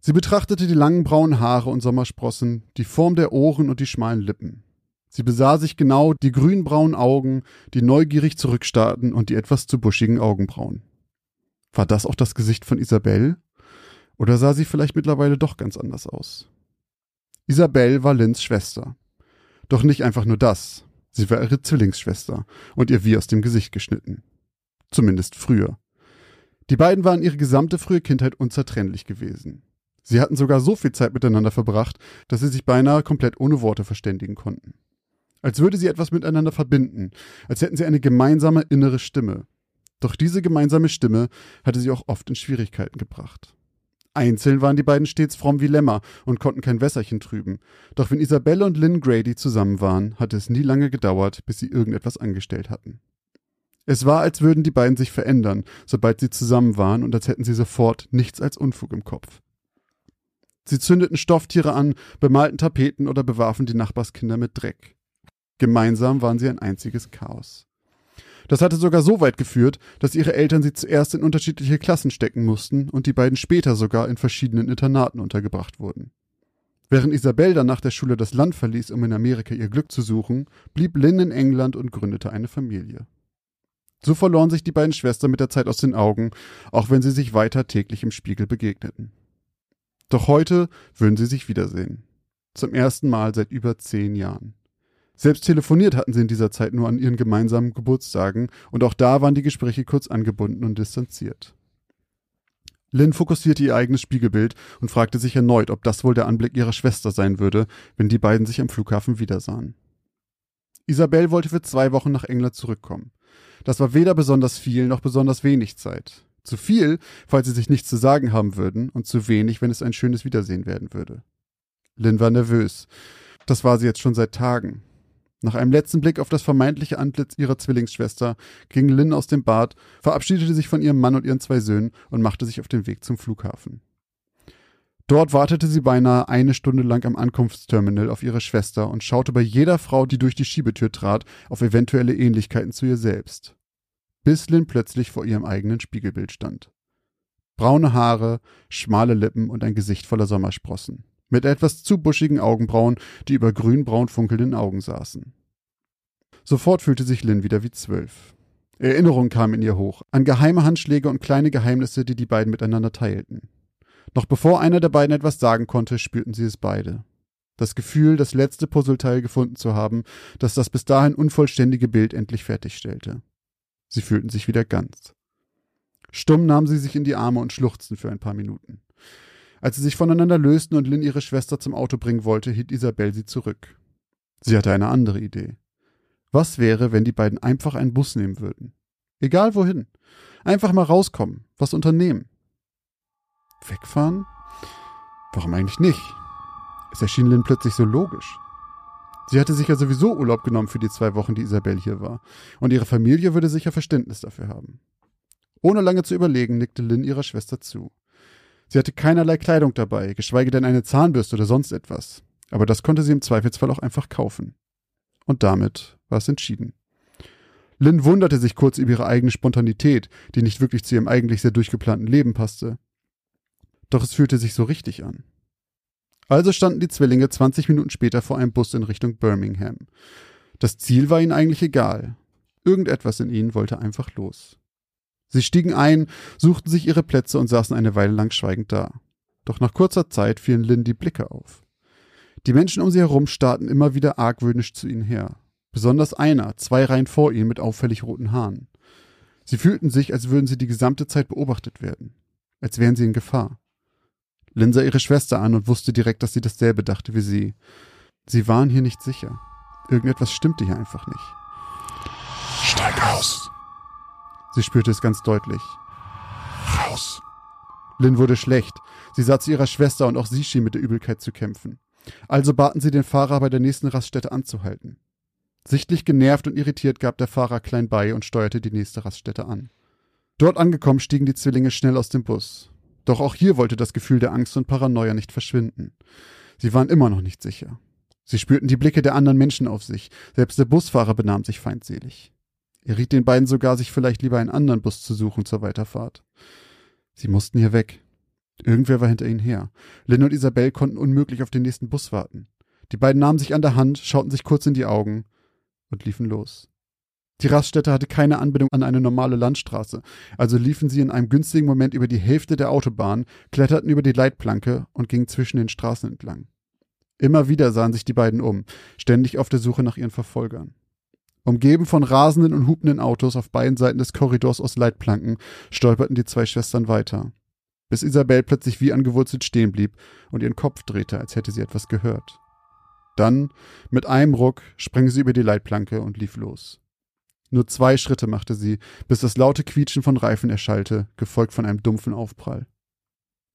Sie betrachtete die langen braunen Haare und Sommersprossen, die Form der Ohren und die schmalen Lippen. Sie besah sich genau die grünbraunen Augen, die neugierig zurückstarrten und die etwas zu buschigen Augenbrauen. War das auch das Gesicht von Isabelle? Oder sah sie vielleicht mittlerweile doch ganz anders aus? Isabelle war Lynns Schwester. Doch nicht einfach nur das. Sie war ihre Zwillingsschwester und ihr wie aus dem Gesicht geschnitten. Zumindest früher. Die beiden waren ihre gesamte frühe Kindheit unzertrennlich gewesen. Sie hatten sogar so viel Zeit miteinander verbracht, dass sie sich beinahe komplett ohne Worte verständigen konnten. Als würde sie etwas miteinander verbinden, als hätten sie eine gemeinsame innere Stimme. Doch diese gemeinsame Stimme hatte sie auch oft in Schwierigkeiten gebracht. Einzeln waren die beiden stets fromm wie Lämmer und konnten kein Wässerchen trüben. Doch wenn Isabelle und Lynn Grady zusammen waren, hatte es nie lange gedauert, bis sie irgendetwas angestellt hatten. Es war, als würden die beiden sich verändern, sobald sie zusammen waren und als hätten sie sofort nichts als Unfug im Kopf. Sie zündeten Stofftiere an, bemalten Tapeten oder bewarfen die Nachbarskinder mit Dreck. Gemeinsam waren sie ein einziges Chaos. Das hatte sogar so weit geführt, dass ihre Eltern sie zuerst in unterschiedliche Klassen stecken mussten und die beiden später sogar in verschiedenen Internaten untergebracht wurden. Während Isabel dann nach der Schule das Land verließ, um in Amerika ihr Glück zu suchen, blieb Lynn in England und gründete eine Familie. So verloren sich die beiden Schwestern mit der Zeit aus den Augen, auch wenn sie sich weiter täglich im Spiegel begegneten. Doch heute würden sie sich wiedersehen. Zum ersten Mal seit über zehn Jahren. Selbst telefoniert hatten sie in dieser Zeit nur an ihren gemeinsamen Geburtstagen und auch da waren die Gespräche kurz angebunden und distanziert. Lynn fokussierte ihr eigenes Spiegelbild und fragte sich erneut, ob das wohl der Anblick ihrer Schwester sein würde, wenn die beiden sich am Flughafen wiedersahen. Isabel wollte für zwei Wochen nach England zurückkommen. Das war weder besonders viel noch besonders wenig Zeit. Zu viel, falls sie sich nichts zu sagen haben würden, und zu wenig, wenn es ein schönes Wiedersehen werden würde. Lynn war nervös. Das war sie jetzt schon seit Tagen. Nach einem letzten Blick auf das vermeintliche Antlitz ihrer Zwillingsschwester ging Lynn aus dem Bad, verabschiedete sich von ihrem Mann und ihren zwei Söhnen und machte sich auf den Weg zum Flughafen. Dort wartete sie beinahe eine Stunde lang am Ankunftsterminal auf ihre Schwester und schaute bei jeder Frau, die durch die Schiebetür trat, auf eventuelle Ähnlichkeiten zu ihr selbst. Bis Lynn plötzlich vor ihrem eigenen Spiegelbild stand. Braune Haare, schmale Lippen und ein Gesicht voller Sommersprossen mit etwas zu buschigen Augenbrauen, die über grünbraun funkelnden Augen saßen. Sofort fühlte sich Lynn wieder wie zwölf. Erinnerungen kamen in ihr hoch, an geheime Handschläge und kleine Geheimnisse, die die beiden miteinander teilten. Noch bevor einer der beiden etwas sagen konnte, spürten sie es beide. Das Gefühl, das letzte Puzzleteil gefunden zu haben, das das bis dahin unvollständige Bild endlich fertigstellte. Sie fühlten sich wieder ganz. Stumm nahmen sie sich in die Arme und schluchzten für ein paar Minuten. Als sie sich voneinander lösten und Lynn ihre Schwester zum Auto bringen wollte, hielt Isabel sie zurück. Sie hatte eine andere Idee. Was wäre, wenn die beiden einfach einen Bus nehmen würden? Egal wohin. Einfach mal rauskommen, was unternehmen. Wegfahren? Warum eigentlich nicht? Es erschien Lynn plötzlich so logisch. Sie hatte sich ja sowieso Urlaub genommen für die zwei Wochen, die Isabel hier war, und ihre Familie würde sicher Verständnis dafür haben. Ohne lange zu überlegen, nickte Lynn ihrer Schwester zu. Sie hatte keinerlei Kleidung dabei, geschweige denn eine Zahnbürste oder sonst etwas. Aber das konnte sie im Zweifelsfall auch einfach kaufen. Und damit war es entschieden. Lynn wunderte sich kurz über ihre eigene Spontanität, die nicht wirklich zu ihrem eigentlich sehr durchgeplanten Leben passte. Doch es fühlte sich so richtig an. Also standen die Zwillinge 20 Minuten später vor einem Bus in Richtung Birmingham. Das Ziel war ihnen eigentlich egal. Irgendetwas in ihnen wollte einfach los. Sie stiegen ein, suchten sich ihre Plätze und saßen eine Weile lang schweigend da. Doch nach kurzer Zeit fielen Lynn die Blicke auf. Die Menschen um sie herum starrten immer wieder argwöhnisch zu ihnen her. Besonders einer, zwei Reihen vor ihnen mit auffällig roten Haaren. Sie fühlten sich, als würden sie die gesamte Zeit beobachtet werden. Als wären sie in Gefahr. Lynn sah ihre Schwester an und wusste direkt, dass sie dasselbe dachte wie sie. Sie waren hier nicht sicher. Irgendetwas stimmte hier einfach nicht. Steig aus, Sie spürte es ganz deutlich. Raus. Lynn wurde schlecht. Sie sah zu ihrer Schwester und auch sie schien mit der Übelkeit zu kämpfen. Also baten sie den Fahrer bei der nächsten Raststätte anzuhalten. Sichtlich genervt und irritiert gab der Fahrer klein bei und steuerte die nächste Raststätte an. Dort angekommen stiegen die Zwillinge schnell aus dem Bus. Doch auch hier wollte das Gefühl der Angst und Paranoia nicht verschwinden. Sie waren immer noch nicht sicher. Sie spürten die Blicke der anderen Menschen auf sich. Selbst der Busfahrer benahm sich feindselig. Er riet den beiden sogar, sich vielleicht lieber einen anderen Bus zu suchen zur Weiterfahrt. Sie mussten hier weg. Irgendwer war hinter ihnen her. Lynn und Isabel konnten unmöglich auf den nächsten Bus warten. Die beiden nahmen sich an der Hand, schauten sich kurz in die Augen und liefen los. Die Raststätte hatte keine Anbindung an eine normale Landstraße, also liefen sie in einem günstigen Moment über die Hälfte der Autobahn, kletterten über die Leitplanke und gingen zwischen den Straßen entlang. Immer wieder sahen sich die beiden um, ständig auf der Suche nach ihren Verfolgern. Umgeben von rasenden und hupenden Autos auf beiden Seiten des Korridors aus Leitplanken stolperten die zwei Schwestern weiter, bis Isabel plötzlich wie angewurzelt stehen blieb und ihren Kopf drehte, als hätte sie etwas gehört. Dann, mit einem Ruck, sprang sie über die Leitplanke und lief los. Nur zwei Schritte machte sie, bis das laute Quietschen von Reifen erschallte, gefolgt von einem dumpfen Aufprall.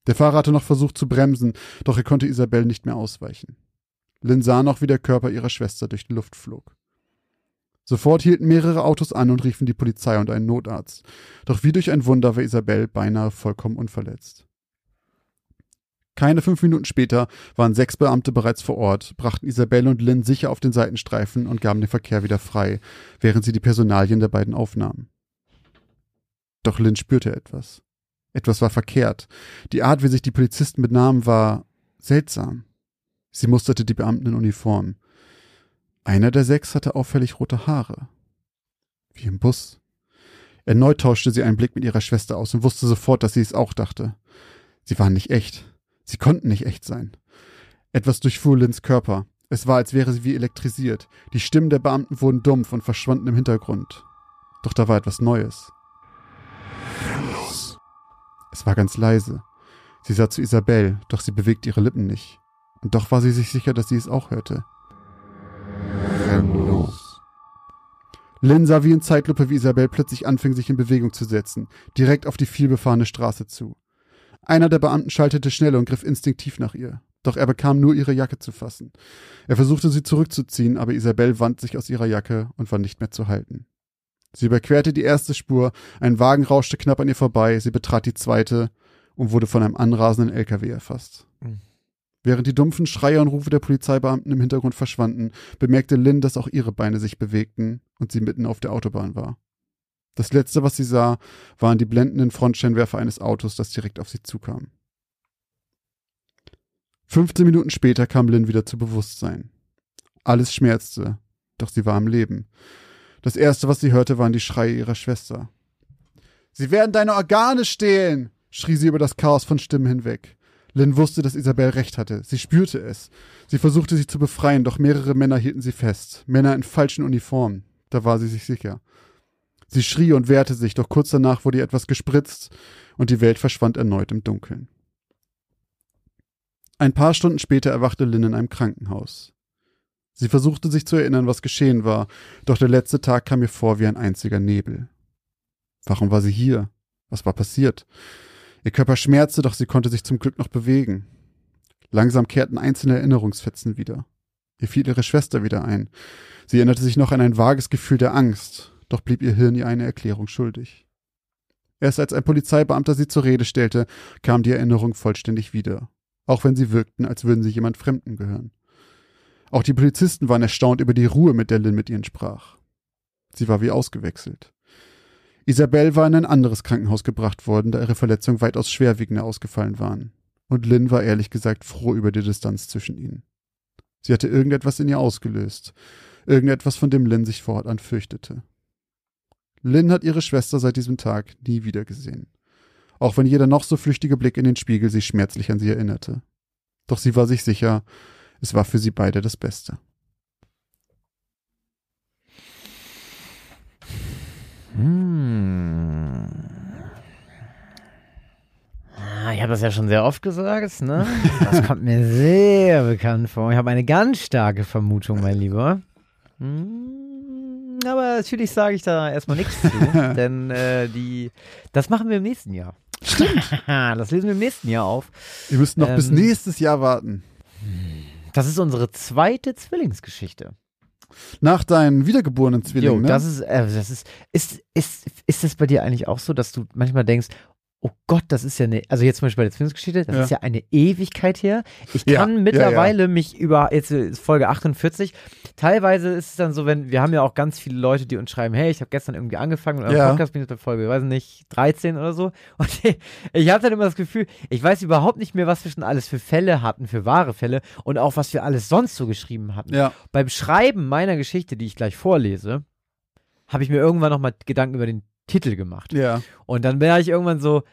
Der Fahrer hatte noch versucht zu bremsen, doch er konnte Isabel nicht mehr ausweichen. Lynn sah noch, wie der Körper ihrer Schwester durch die Luft flog. Sofort hielten mehrere Autos an und riefen die Polizei und einen Notarzt. Doch wie durch ein Wunder war Isabel beinahe vollkommen unverletzt. Keine fünf Minuten später waren sechs Beamte bereits vor Ort, brachten Isabelle und Lynn sicher auf den Seitenstreifen und gaben den Verkehr wieder frei, während sie die Personalien der beiden aufnahmen. Doch Lynn spürte etwas. Etwas war verkehrt. Die Art, wie sich die Polizisten benahmen, war seltsam. Sie musterte die Beamten in Uniform. Einer der sechs hatte auffällig rote Haare. Wie im Bus. Erneut tauschte sie einen Blick mit ihrer Schwester aus und wusste sofort, dass sie es auch dachte. Sie waren nicht echt. Sie konnten nicht echt sein. Etwas durchfuhr Lynns Körper. Es war, als wäre sie wie elektrisiert. Die Stimmen der Beamten wurden dumpf und verschwanden im Hintergrund. Doch da war etwas Neues. Es war ganz leise. Sie sah zu Isabelle, doch sie bewegte ihre Lippen nicht. Und doch war sie sich sicher, dass sie es auch hörte. Renn los. Lynn sah wie in Zeitlupe, wie Isabelle plötzlich anfing, sich in Bewegung zu setzen, direkt auf die vielbefahrene Straße zu. Einer der Beamten schaltete schnell und griff instinktiv nach ihr. Doch er bekam nur ihre Jacke zu fassen. Er versuchte sie zurückzuziehen, aber Isabelle wand sich aus ihrer Jacke und war nicht mehr zu halten. Sie überquerte die erste Spur, ein Wagen rauschte knapp an ihr vorbei, sie betrat die zweite und wurde von einem anrasenden LKW erfasst. Mhm. Während die dumpfen Schreie und Rufe der Polizeibeamten im Hintergrund verschwanden, bemerkte Lynn, dass auch ihre Beine sich bewegten und sie mitten auf der Autobahn war. Das letzte, was sie sah, waren die blendenden Frontscheinwerfer eines Autos, das direkt auf sie zukam. 15 Minuten später kam Lynn wieder zu Bewusstsein. Alles schmerzte, doch sie war am Leben. Das erste, was sie hörte, waren die Schreie ihrer Schwester. Sie werden deine Organe stehlen! schrie sie über das Chaos von Stimmen hinweg. Lynn wusste, dass Isabel recht hatte. Sie spürte es. Sie versuchte sich zu befreien, doch mehrere Männer hielten sie fest. Männer in falschen Uniformen. Da war sie sich sicher. Sie schrie und wehrte sich, doch kurz danach wurde ihr etwas gespritzt und die Welt verschwand erneut im Dunkeln. Ein paar Stunden später erwachte Lynn in einem Krankenhaus. Sie versuchte sich zu erinnern, was geschehen war, doch der letzte Tag kam ihr vor wie ein einziger Nebel. Warum war sie hier? Was war passiert? Ihr Körper schmerzte, doch sie konnte sich zum Glück noch bewegen. Langsam kehrten einzelne Erinnerungsfetzen wieder. Ihr fiel ihre Schwester wieder ein. Sie erinnerte sich noch an ein vages Gefühl der Angst, doch blieb ihr Hirn ihr eine Erklärung schuldig. Erst als ein Polizeibeamter sie zur Rede stellte, kam die Erinnerung vollständig wieder, auch wenn sie wirkten, als würden sie jemand Fremden gehören. Auch die Polizisten waren erstaunt über die Ruhe, mit der Lynn mit ihnen sprach. Sie war wie ausgewechselt. Isabelle war in ein anderes Krankenhaus gebracht worden, da ihre Verletzungen weitaus schwerwiegender ausgefallen waren. Und Lynn war ehrlich gesagt froh über die Distanz zwischen ihnen. Sie hatte irgendetwas in ihr ausgelöst, irgendetwas, von dem Lynn sich fortan fürchtete. Lynn hat ihre Schwester seit diesem Tag nie wiedergesehen. Auch wenn jeder noch so flüchtige Blick in den Spiegel sie schmerzlich an sie erinnerte. Doch sie war sich sicher, es war für sie beide das Beste. Hm. Ich habe das ja schon sehr oft gesagt, ne? Das kommt mir sehr bekannt vor. Ich habe eine ganz starke Vermutung, mein Lieber. Hm, aber natürlich sage ich da erstmal nichts zu, denn äh, die, das machen wir im nächsten Jahr. Stimmt. das lesen wir im nächsten Jahr auf. Ihr müsst noch bis Ähm, nächstes Jahr warten. Das ist unsere zweite Zwillingsgeschichte. Nach deinen wiedergeborenen Zwillingen, Jo, ne? das ist, äh, das ist, ist, ist, ist das bei dir eigentlich auch so, dass du manchmal denkst, oh Gott, das ist ja eine, also jetzt zum Beispiel bei der Zwillingsgeschichte, das Ja. ist ja eine Ewigkeit her. Ich Ja, kann ja, mittlerweile mich über, jetzt ist Folge 48, teilweise ist es dann so, wenn, wir haben ja auch ganz viele Leute, die uns schreiben, hey, ich habe gestern irgendwie angefangen mit eurem Ja. Podcast, bin jetzt bei Folge, weiß nicht, 13 oder so. Und ich, ich habe dann immer das Gefühl, ich weiß überhaupt nicht mehr, was wir schon alles für Fälle hatten, für wahre Fälle und auch was wir alles sonst so geschrieben hatten ja. beim Schreiben meiner Geschichte, die ich gleich vorlese, habe ich mir irgendwann nochmal Gedanken über den Titel gemacht. Ja. Und dann war ich irgendwann so,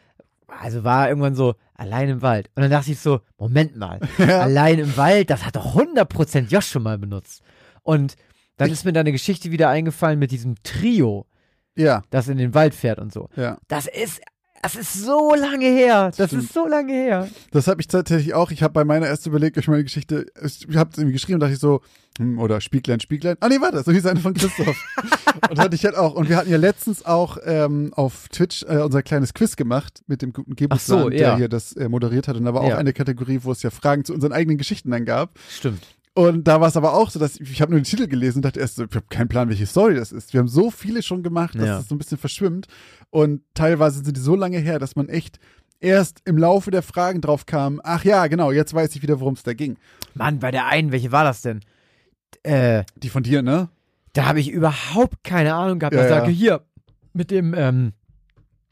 also war irgendwann so, allein im Wald. Und dann dachte ich so, Moment mal, Ja. allein im Wald, das hat doch 100% Josh schon mal benutzt. Und dann ist mir da eine Geschichte wieder eingefallen mit diesem Trio, Ja. das in den Wald fährt und so. Ja. Das ist, das ist so lange her. Das Stimmt. ist so lange her. Das habe ich tatsächlich auch. Ich habe bei meiner ersten überlegt, ich meine Geschichte, ich habe es irgendwie geschrieben, dachte ich so, hm, oder Spieglein, Spieglein. Ah nee, warte, so hieß eine von Christoph. und hatte ich halt auch. Und wir hatten ja letztens auch ähm, auf Twitch äh, unser kleines Quiz gemacht mit dem guten Gebus, so, der ja. hier das äh, moderiert hat. Und da war auch Ja. eine Kategorie, wo es ja Fragen zu unseren eigenen Geschichten dann gab. Stimmt. Und da war es aber auch so, dass ich, ich habe nur den Titel gelesen und dachte erst so, ich habe keinen Plan, welche Story das ist. Wir haben so viele schon gemacht, dass Ja. es so ein bisschen verschwimmt. Und teilweise sind die so lange her, dass man echt erst im Laufe der Fragen drauf kam, ach ja, genau, jetzt weiß ich wieder, worum es da ging. Mann, bei der einen, welche war das denn? Äh, Die von dir, ne? da habe ich überhaupt keine Ahnung gehabt. Ja, ich sage ja. hier mit dem ähm,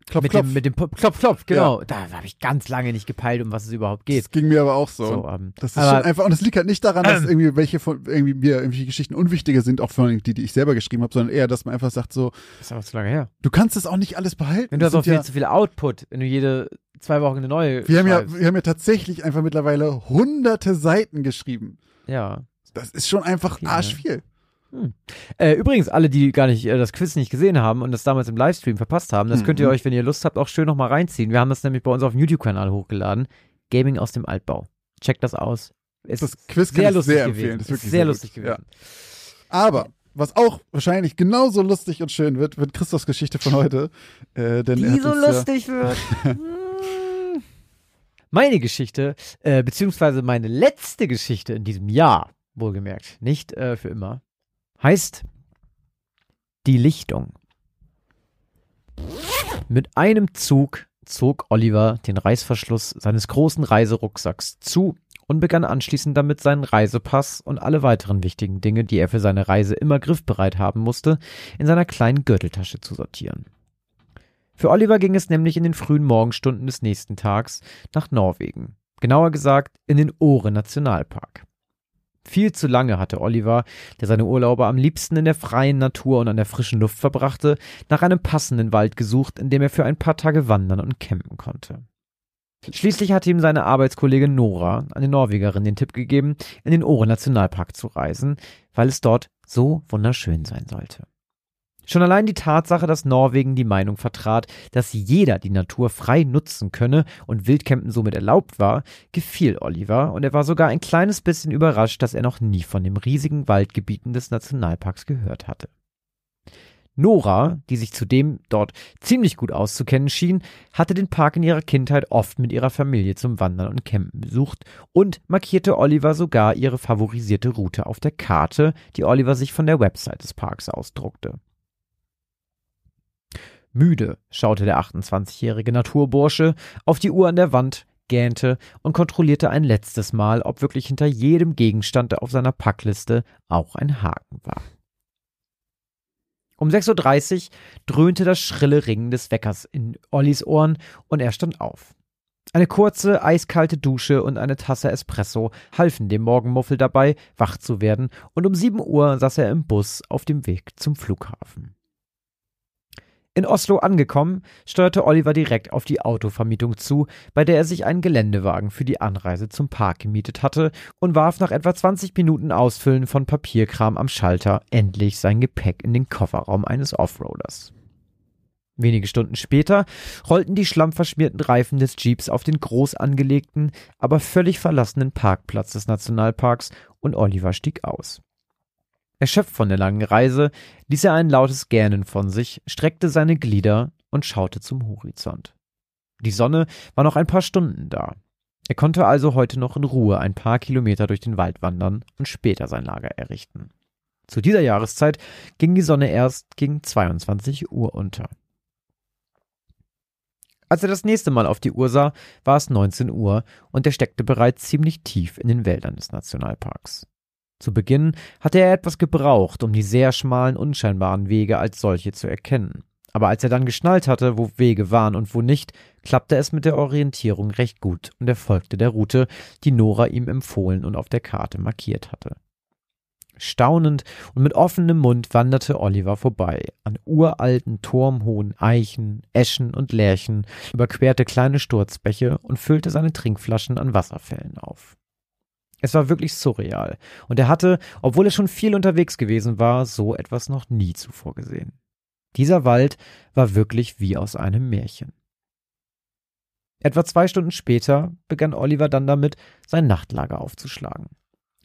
Klopf, mit klopf. dem mit dem Pop- Klopf Klopf, genau. Da habe ich ganz lange nicht gepeilt, um was es überhaupt geht. das ging mir aber auch so. So, ähm, Das ist aber- schon einfach, und es liegt halt nicht daran, dass Ähm. irgendwie welche von irgendwie mir irgendwelche Geschichten unwichtiger sind, auch von die, die ich selber geschrieben habe, sondern eher, dass man einfach sagt so, Das ist aber zu lange her. du kannst das auch nicht alles behalten. Wenn du Das hast auch viel ja, zu viel Output, wenn du jede zwei Wochen eine neue wir haben ja, wir haben ja tatsächlich einfach mittlerweile hunderte Seiten geschrieben. ja. Das ist schon einfach Viel, arschviel. Äh, übrigens, alle, die gar nicht äh, das Quiz nicht gesehen haben und das damals im Livestream verpasst haben, das könnt ihr Mhm. euch, wenn ihr Lust habt, auch schön nochmal reinziehen. Wir haben das nämlich bei uns auf dem YouTube-Kanal hochgeladen. Gaming aus dem Altbau. Checkt das aus. Es Das ist Quiz kann sehr ich lustig sehr gewesen. empfehlen. Das ist wirklich sehr, sehr lustig gut. Ja. gewesen. Aber was auch wahrscheinlich genauso lustig und schön wird, wird Christophs Geschichte von heute. Äh, denn Die so uns ja- lustig wird. Hm. meine Geschichte, äh, beziehungsweise meine letzte Geschichte in diesem Jahr, wohlgemerkt, nicht äh, für immer, heißt Die Lichtung. Mit einem Zug zog Oliver den Reißverschluss seines großen Reiserucksacks zu und begann anschließend damit seinen Reisepass und alle weiteren wichtigen Dinge, die er für seine Reise immer griffbereit haben musste, in seiner kleinen Gürteltasche zu sortieren. Für Oliver ging es nämlich in den frühen Morgenstunden des nächsten Tags nach Norwegen. Genauer gesagt in den Ore Nationalpark. Viel zu lange hatte Oliver, der seine Urlaube am liebsten in der freien Natur und an der frischen Luft verbrachte, nach einem passenden Wald gesucht, in dem er für ein paar Tage wandern und campen konnte. Schließlich hatte ihm seine Arbeitskollegin Nora, eine Norwegerin, den Tipp gegeben, in den Ore Nationalpark zu reisen, weil es dort so wunderschön sein sollte. Schon allein die Tatsache, dass Norwegen die Meinung vertrat, dass jeder die Natur frei nutzen könne und Wildcampen somit erlaubt war, gefiel Oliver und er war sogar ein kleines bisschen überrascht, dass er noch nie von den riesigen Waldgebieten des Nationalparks gehört hatte. Nora, die sich zudem dort ziemlich gut auszukennen schien, hatte den Park in ihrer Kindheit oft mit ihrer Familie zum Wandern und Campen besucht und markierte Oliver sogar ihre favorisierte Route auf der Karte, die Oliver sich von der Website des Parks ausdruckte. Müde schaute der 28-jährige Naturbursche auf die Uhr an der Wand, gähnte und kontrollierte ein letztes Mal, ob wirklich hinter jedem Gegenstand auf seiner Packliste auch ein Haken war. Um 6.30 Uhr dröhnte das schrille Ringen des Weckers in Ollis Ohren und er stand auf. Eine kurze, eiskalte Dusche und eine Tasse Espresso halfen dem Morgenmuffel dabei, wach zu werden, und um 7 Uhr saß er im Bus auf dem Weg zum Flughafen. In Oslo angekommen, steuerte Oliver direkt auf die Autovermietung zu, bei der er sich einen Geländewagen für die Anreise zum Park gemietet hatte und warf nach etwa 20 Minuten Ausfüllen von Papierkram am Schalter endlich sein Gepäck in den Kofferraum eines Offroaders. Wenige Stunden später rollten die schlammverschmierten Reifen des Jeeps auf den groß angelegten, aber völlig verlassenen Parkplatz des Nationalparks und Oliver stieg aus. Erschöpft von der langen Reise ließ er ein lautes Gähnen von sich, streckte seine Glieder und schaute zum Horizont. Die Sonne war noch ein paar Stunden da. Er konnte also heute noch in Ruhe ein paar Kilometer durch den Wald wandern und später sein Lager errichten. Zu dieser Jahreszeit ging die Sonne erst gegen 22 Uhr unter. Als er das nächste Mal auf die Uhr sah, war es 19 Uhr und er steckte bereits ziemlich tief in den Wäldern des Nationalparks. Zu Beginn hatte er etwas gebraucht, um die sehr schmalen, unscheinbaren Wege als solche zu erkennen. Aber als er dann geschnallt hatte, wo Wege waren und wo nicht, klappte es mit der Orientierung recht gut und er folgte der Route, die Nora ihm empfohlen und auf der Karte markiert hatte. Staunend und mit offenem Mund wanderte Oliver vorbei, an uralten, turmhohen Eichen, Eschen und Lärchen, überquerte kleine Sturzbäche und füllte seine Trinkflaschen an Wasserfällen auf. Es war wirklich surreal, und er hatte, obwohl er schon viel unterwegs gewesen war, so etwas noch nie zuvor gesehen. Dieser Wald war wirklich wie aus einem Märchen. Etwa zwei Stunden später begann Oliver dann damit, sein Nachtlager aufzuschlagen.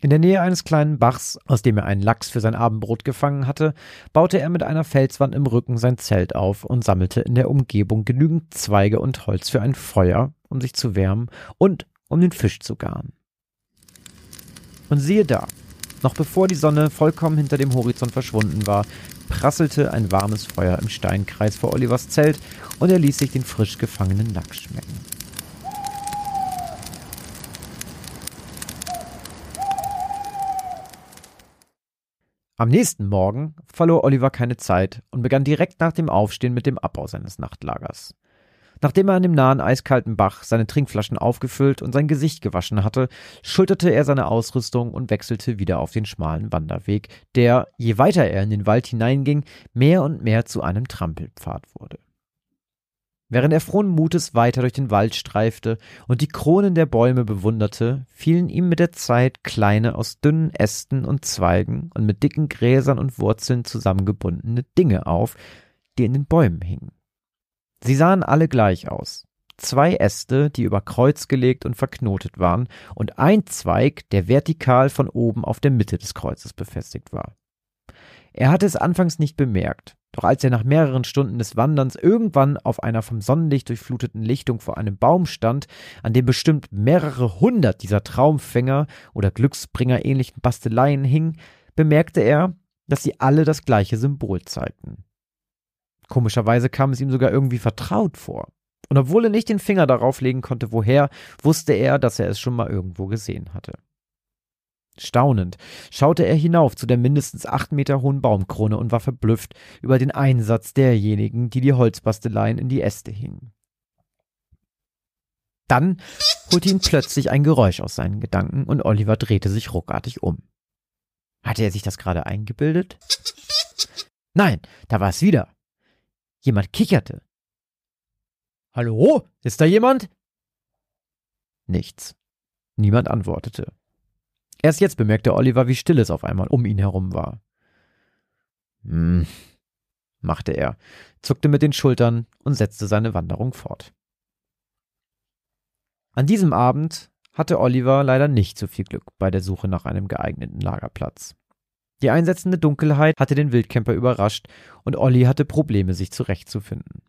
In der Nähe eines kleinen Bachs, aus dem er einen Lachs für sein Abendbrot gefangen hatte, baute er mit einer Felswand im Rücken sein Zelt auf und sammelte in der Umgebung genügend Zweige und Holz für ein Feuer, um sich zu wärmen und um den Fisch zu garen. Und siehe da, noch bevor die Sonne vollkommen hinter dem Horizont verschwunden war, prasselte ein warmes Feuer im Steinkreis vor Olivers Zelt und er ließ sich den frisch gefangenen Lack schmecken. Am nächsten Morgen verlor Oliver keine Zeit und begann direkt nach dem Aufstehen mit dem Abbau seines Nachtlagers. Nachdem er an dem nahen eiskalten Bach seine Trinkflaschen aufgefüllt und sein Gesicht gewaschen hatte, schulterte er seine Ausrüstung und wechselte wieder auf den schmalen Wanderweg, der, je weiter er in den Wald hineinging, mehr und mehr zu einem Trampelpfad wurde. Während er frohen Mutes weiter durch den Wald streifte und die Kronen der Bäume bewunderte, fielen ihm mit der Zeit kleine aus dünnen Ästen und Zweigen und mit dicken Gräsern und Wurzeln zusammengebundene Dinge auf, die in den Bäumen hingen. Sie sahen alle gleich aus. Zwei Äste, die über Kreuz gelegt und verknotet waren, und ein Zweig, der vertikal von oben auf der Mitte des Kreuzes befestigt war. Er hatte es anfangs nicht bemerkt, doch als er nach mehreren Stunden des Wanderns irgendwann auf einer vom Sonnenlicht durchfluteten Lichtung vor einem Baum stand, an dem bestimmt mehrere hundert dieser Traumfänger oder Glücksbringer ähnlichen Basteleien hingen, bemerkte er, dass sie alle das gleiche Symbol zeigten. Komischerweise kam es ihm sogar irgendwie vertraut vor. Und obwohl er nicht den Finger darauf legen konnte, woher, wusste er, dass er es schon mal irgendwo gesehen hatte. Staunend schaute er hinauf zu der mindestens acht Meter hohen Baumkrone und war verblüfft über den Einsatz derjenigen, die die Holzbasteleien in die Äste hingen. Dann holte ihn plötzlich ein Geräusch aus seinen Gedanken und Oliver drehte sich ruckartig um. Hatte er sich das gerade eingebildet? Nein, da war es wieder. Jemand kicherte. Hallo? Ist da jemand? Nichts. Niemand antwortete. Erst jetzt bemerkte Oliver, wie still es auf einmal um ihn herum war. Hm, machte er, zuckte mit den Schultern und setzte seine Wanderung fort. An diesem Abend hatte Oliver leider nicht so viel Glück bei der Suche nach einem geeigneten Lagerplatz. Die einsetzende Dunkelheit hatte den Wildcamper überrascht und Olli hatte Probleme, sich zurechtzufinden.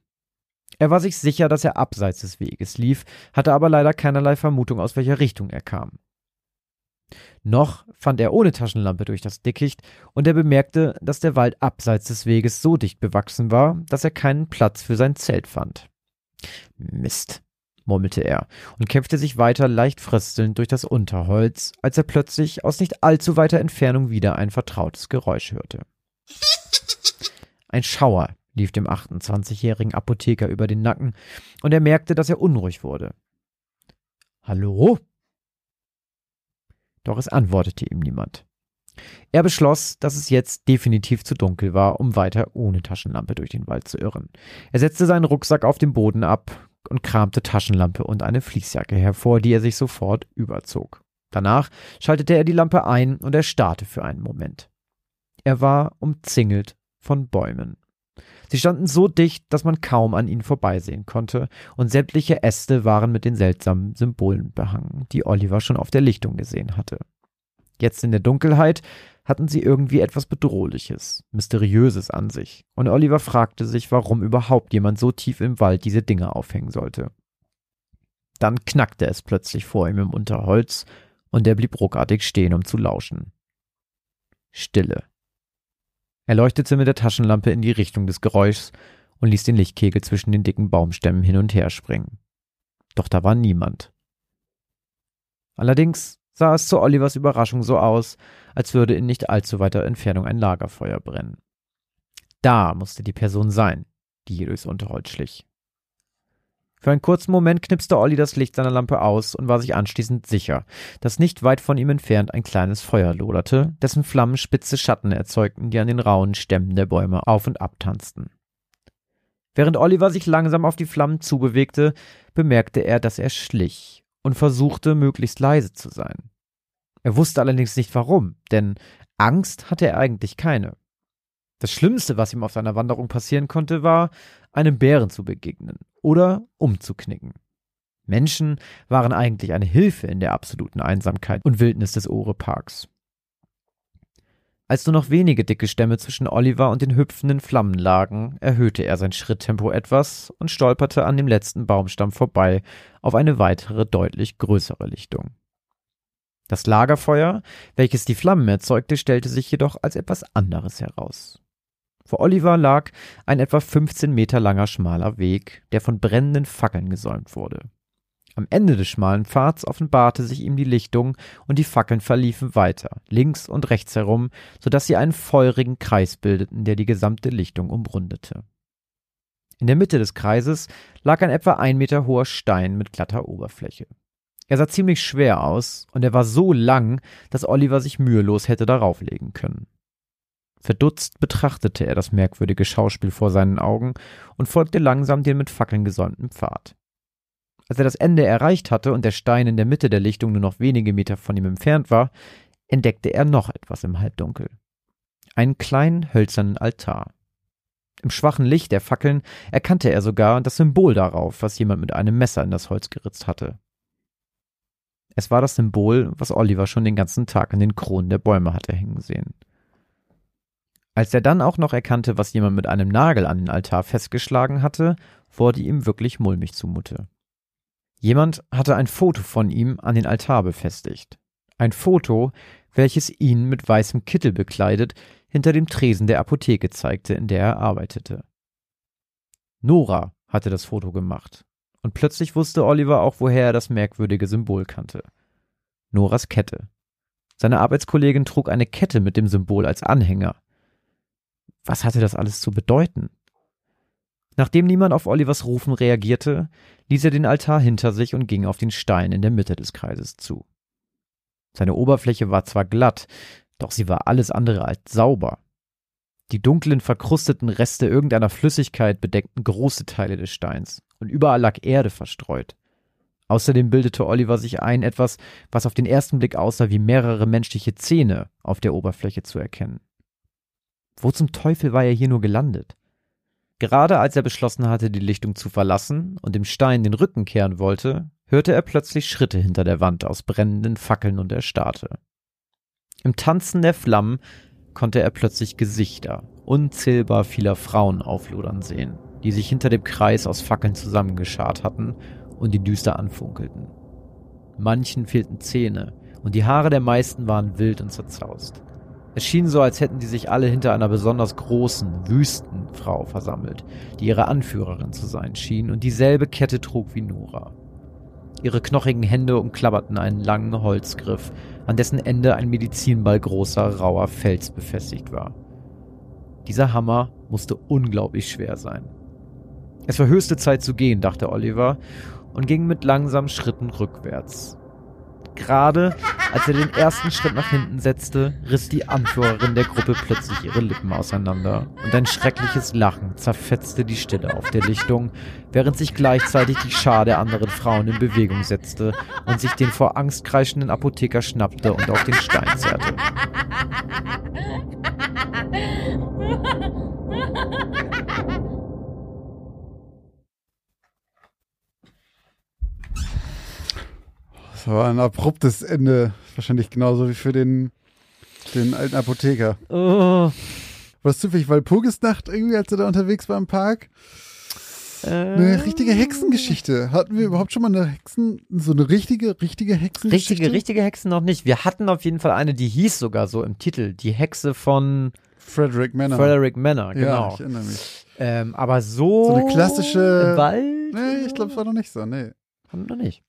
Er war sich sicher, dass er abseits des Weges lief, hatte aber leider keinerlei Vermutung, aus welcher Richtung er kam. Noch fand er ohne Taschenlampe durch das Dickicht und er bemerkte, dass der Wald abseits des Weges so dicht bewachsen war, dass er keinen Platz für sein Zelt fand. Mist, murmelte er und kämpfte sich weiter leicht fröstelnd durch das Unterholz, als er plötzlich aus nicht allzu weiter Entfernung wieder ein vertrautes Geräusch hörte. Ein Schauer lief dem 28-jährigen Apotheker über den Nacken und er merkte, dass er unruhig wurde. Hallo? Doch es antwortete ihm niemand. Er beschloss, dass es jetzt definitiv zu dunkel war, um weiter ohne Taschenlampe durch den Wald zu irren. Er setzte seinen Rucksack auf den Boden ab und kramte Taschenlampe und eine Fließjacke hervor, die er sich sofort überzog. Danach schaltete er die Lampe ein und erstarrte für einen Moment. Er war umzingelt von Bäumen. Sie standen so dicht, dass man kaum an ihnen vorbeisehen konnte, und sämtliche Äste waren mit den seltsamen Symbolen behangen, die Oliver schon auf der Lichtung gesehen hatte. Jetzt in der Dunkelheit hatten sie irgendwie etwas Bedrohliches, Mysteriöses an sich, und Oliver fragte sich, warum überhaupt jemand so tief im Wald diese Dinge aufhängen sollte. Dann knackte es plötzlich vor ihm im Unterholz, und er blieb ruckartig stehen, um zu lauschen. Stille. Er leuchtete mit der Taschenlampe in die Richtung des Geräuschs und ließ den Lichtkegel zwischen den dicken Baumstämmen hin und her springen. Doch da war niemand. Allerdings sah es zu Olivers Überraschung so aus, als würde in nicht allzu weiter Entfernung ein Lagerfeuer brennen. Da musste die Person sein, die hier durchs Unterholz schlich. Für einen kurzen Moment knipste Olli das Licht seiner Lampe aus und war sich anschließend sicher, dass nicht weit von ihm entfernt ein kleines Feuer loderte, dessen Flammen spitze Schatten erzeugten, die an den rauen Stämmen der Bäume auf und ab tanzten. Während Oliver sich langsam auf die Flammen zubewegte, bemerkte er, dass er schlich und versuchte, möglichst leise zu sein. Er wusste allerdings nicht warum, denn Angst hatte er eigentlich keine. Das Schlimmste, was ihm auf seiner Wanderung passieren konnte, war, einem Bären zu begegnen oder umzuknicken. Menschen waren eigentlich eine Hilfe in der absoluten Einsamkeit und Wildnis des Ore-Parks. Als nur noch wenige dicke Stämme zwischen Oliver und den hüpfenden Flammen lagen, erhöhte er sein Schritttempo etwas und stolperte an dem letzten Baumstamm vorbei auf eine weitere, deutlich größere Lichtung. Das Lagerfeuer, welches die Flammen erzeugte, stellte sich jedoch als etwas anderes heraus. Vor Oliver lag ein etwa 15 Meter langer schmaler Weg, der von brennenden Fackeln gesäumt wurde. Am Ende des schmalen Pfads offenbarte sich ihm die Lichtung und die Fackeln verliefen weiter, links und rechts herum, so dass sie einen feurigen Kreis bildeten, der die gesamte Lichtung umrundete. In der Mitte des Kreises lag ein etwa ein Meter hoher Stein mit glatter Oberfläche. Er sah ziemlich schwer aus und er war so lang, dass Oliver sich mühelos hätte darauf legen können. Verdutzt betrachtete er das merkwürdige Schauspiel vor seinen Augen und folgte langsam dem mit Fackeln gesäumten Pfad. Als er das Ende erreicht hatte und der Stein in der Mitte der Lichtung nur noch wenige Meter von ihm entfernt war, entdeckte er noch etwas im Halbdunkel. Einen kleinen hölzernen Altar. Im schwachen Licht der Fackeln erkannte er sogar das Symbol darauf, was jemand mit einem Messer in das Holz geritzt hatte. Es war das Symbol, was Oliver schon den ganzen Tag an den Kronen der Bäume hatte hängen sehen. Als er dann auch noch erkannte, was jemand mit einem Nagel an den Altar festgeschlagen hatte, wurde ihm wirklich mulmig zumute. Jemand hatte ein Foto von ihm an den Altar befestigt. Ein Foto, welches ihn mit weißem Kittel bekleidet hinter dem Tresen der Apotheke zeigte, in der er arbeitete. Nora hatte das Foto gemacht, und plötzlich wusste Oliver auch, woher er das merkwürdige Symbol kannte. Noras Kette. Seine Arbeitskollegin trug eine Kette mit dem Symbol als Anhänger. Was hatte das alles zu bedeuten? Nachdem niemand auf Olivers Rufen reagierte, ließ er den Altar hinter sich und ging auf den Stein in der Mitte des Kreises zu. Seine Oberfläche war zwar glatt, doch sie war alles andere als sauber. Die dunklen, verkrusteten Reste irgendeiner Flüssigkeit bedeckten große Teile des Steins, und überall lag Erde verstreut. Außerdem bildete Oliver sich ein, etwas, was auf den ersten Blick aussah wie mehrere menschliche Zähne auf der Oberfläche zu erkennen. Wo zum Teufel war er hier nur gelandet? Gerade als er beschlossen hatte, die Lichtung zu verlassen und dem Stein den Rücken kehren wollte, hörte er plötzlich Schritte hinter der Wand aus brennenden Fackeln und erstarrte. Im Tanzen der Flammen konnte er plötzlich Gesichter, unzählbar vieler Frauen auflodern sehen, die sich hinter dem Kreis aus Fackeln zusammengeschart hatten und ihn düster anfunkelten. Manchen fehlten Zähne, und die Haare der meisten waren wild und zerzaust. Es schien so, als hätten die sich alle hinter einer besonders großen, wüsten Frau versammelt, die ihre Anführerin zu sein schien und dieselbe Kette trug wie Nora. Ihre knochigen Hände umklabberten einen langen Holzgriff, an dessen Ende ein Medizinball großer, rauer Fels befestigt war. Dieser Hammer musste unglaublich schwer sein. Es war höchste Zeit zu gehen, dachte Oliver, und ging mit langsamen Schritten rückwärts. Gerade als er den ersten Schritt nach hinten setzte, riss die Anführerin der Gruppe plötzlich ihre Lippen auseinander und ein schreckliches Lachen zerfetzte die Stille auf der Lichtung, während sich gleichzeitig die Schar der anderen Frauen in Bewegung setzte und sich den vor Angst kreischenden Apotheker schnappte und auf den Stein zerrte. war ein abruptes Ende. Wahrscheinlich genauso wie für den, den alten Apotheker. Oh, War das zufällig Walpurgisnacht irgendwie, als er da unterwegs war im Park? äh, Eine richtige Hexengeschichte. Hatten wir überhaupt schon mal eine Hexen, so eine richtige, richtige Hexengeschichte? richtige, richtige Hexen noch nicht. Wir hatten auf jeden Fall eine, die hieß sogar so im Titel, die Hexe von Frederick Manor. Frederick Manor, Ja, genau. ich erinnere mich. ähm, aber so, So eine klassische- Wald? Nee, ich glaube, es war noch nicht so, nee. Haben wir noch nicht.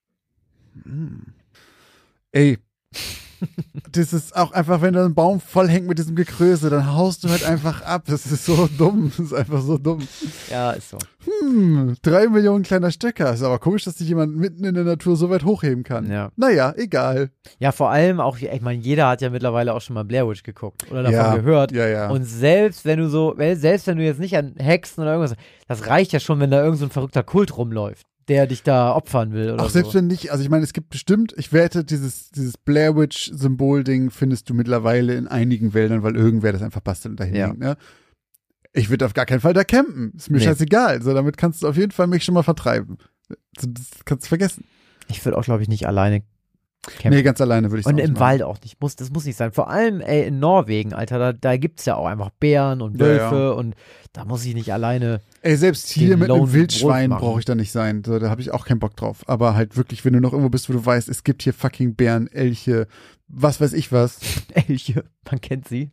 Ey. das ist auch einfach, wenn da ein Baum voll hängt mit diesem Gekröse, dann haust du halt einfach ab. Das ist so dumm. Das ist einfach so dumm. Ja, ist so. Hm, drei Millionen kleiner Stöcker. Ist aber komisch, dass sich jemand mitten in der Natur so weit hochheben kann. Ja. Naja, egal. Ja, vor allem auch, ich meine, jeder hat ja mittlerweile auch schon mal Blair Witch geguckt oder davon Ja, gehört. ja, ja. Und selbst wenn du so, selbst wenn du jetzt nicht an Hexen oder irgendwas, das reicht ja schon, wenn da irgend so ein verrückter Kult rumläuft, der dich da opfern will oder Auch selbst so. wenn nicht, also ich meine, es gibt bestimmt, ich wette, dieses, dieses Blair Witch Symbol-Ding findest du mittlerweile in einigen Wäldern, weil irgendwer das einfach bastelt und dahin Ja. hängt, ne? Ich würde auf gar keinen Fall da campen. Ist mir Nee. scheißegal. So, damit kannst du auf jeden Fall mich schon mal vertreiben. Das kannst du vergessen. Ich würde auch, glaube ich, nicht alleine campen. Nee, ganz alleine würde ich Und auch im machen. Wald auch nicht. Muss, das muss nicht sein. Vor allem, ey, in Norwegen, Alter, da, da gibt's ja auch einfach Bären und Ja, Wölfe ja. und da muss ich nicht alleine. Ey, selbst hier mit Lone einem Wildschwein brauche ich da nicht sein. So, da habe ich auch keinen Bock drauf. Aber halt wirklich, wenn du noch irgendwo bist, wo du weißt, es gibt hier fucking Bären, Elche, was weiß ich was. Elche, man kennt sie.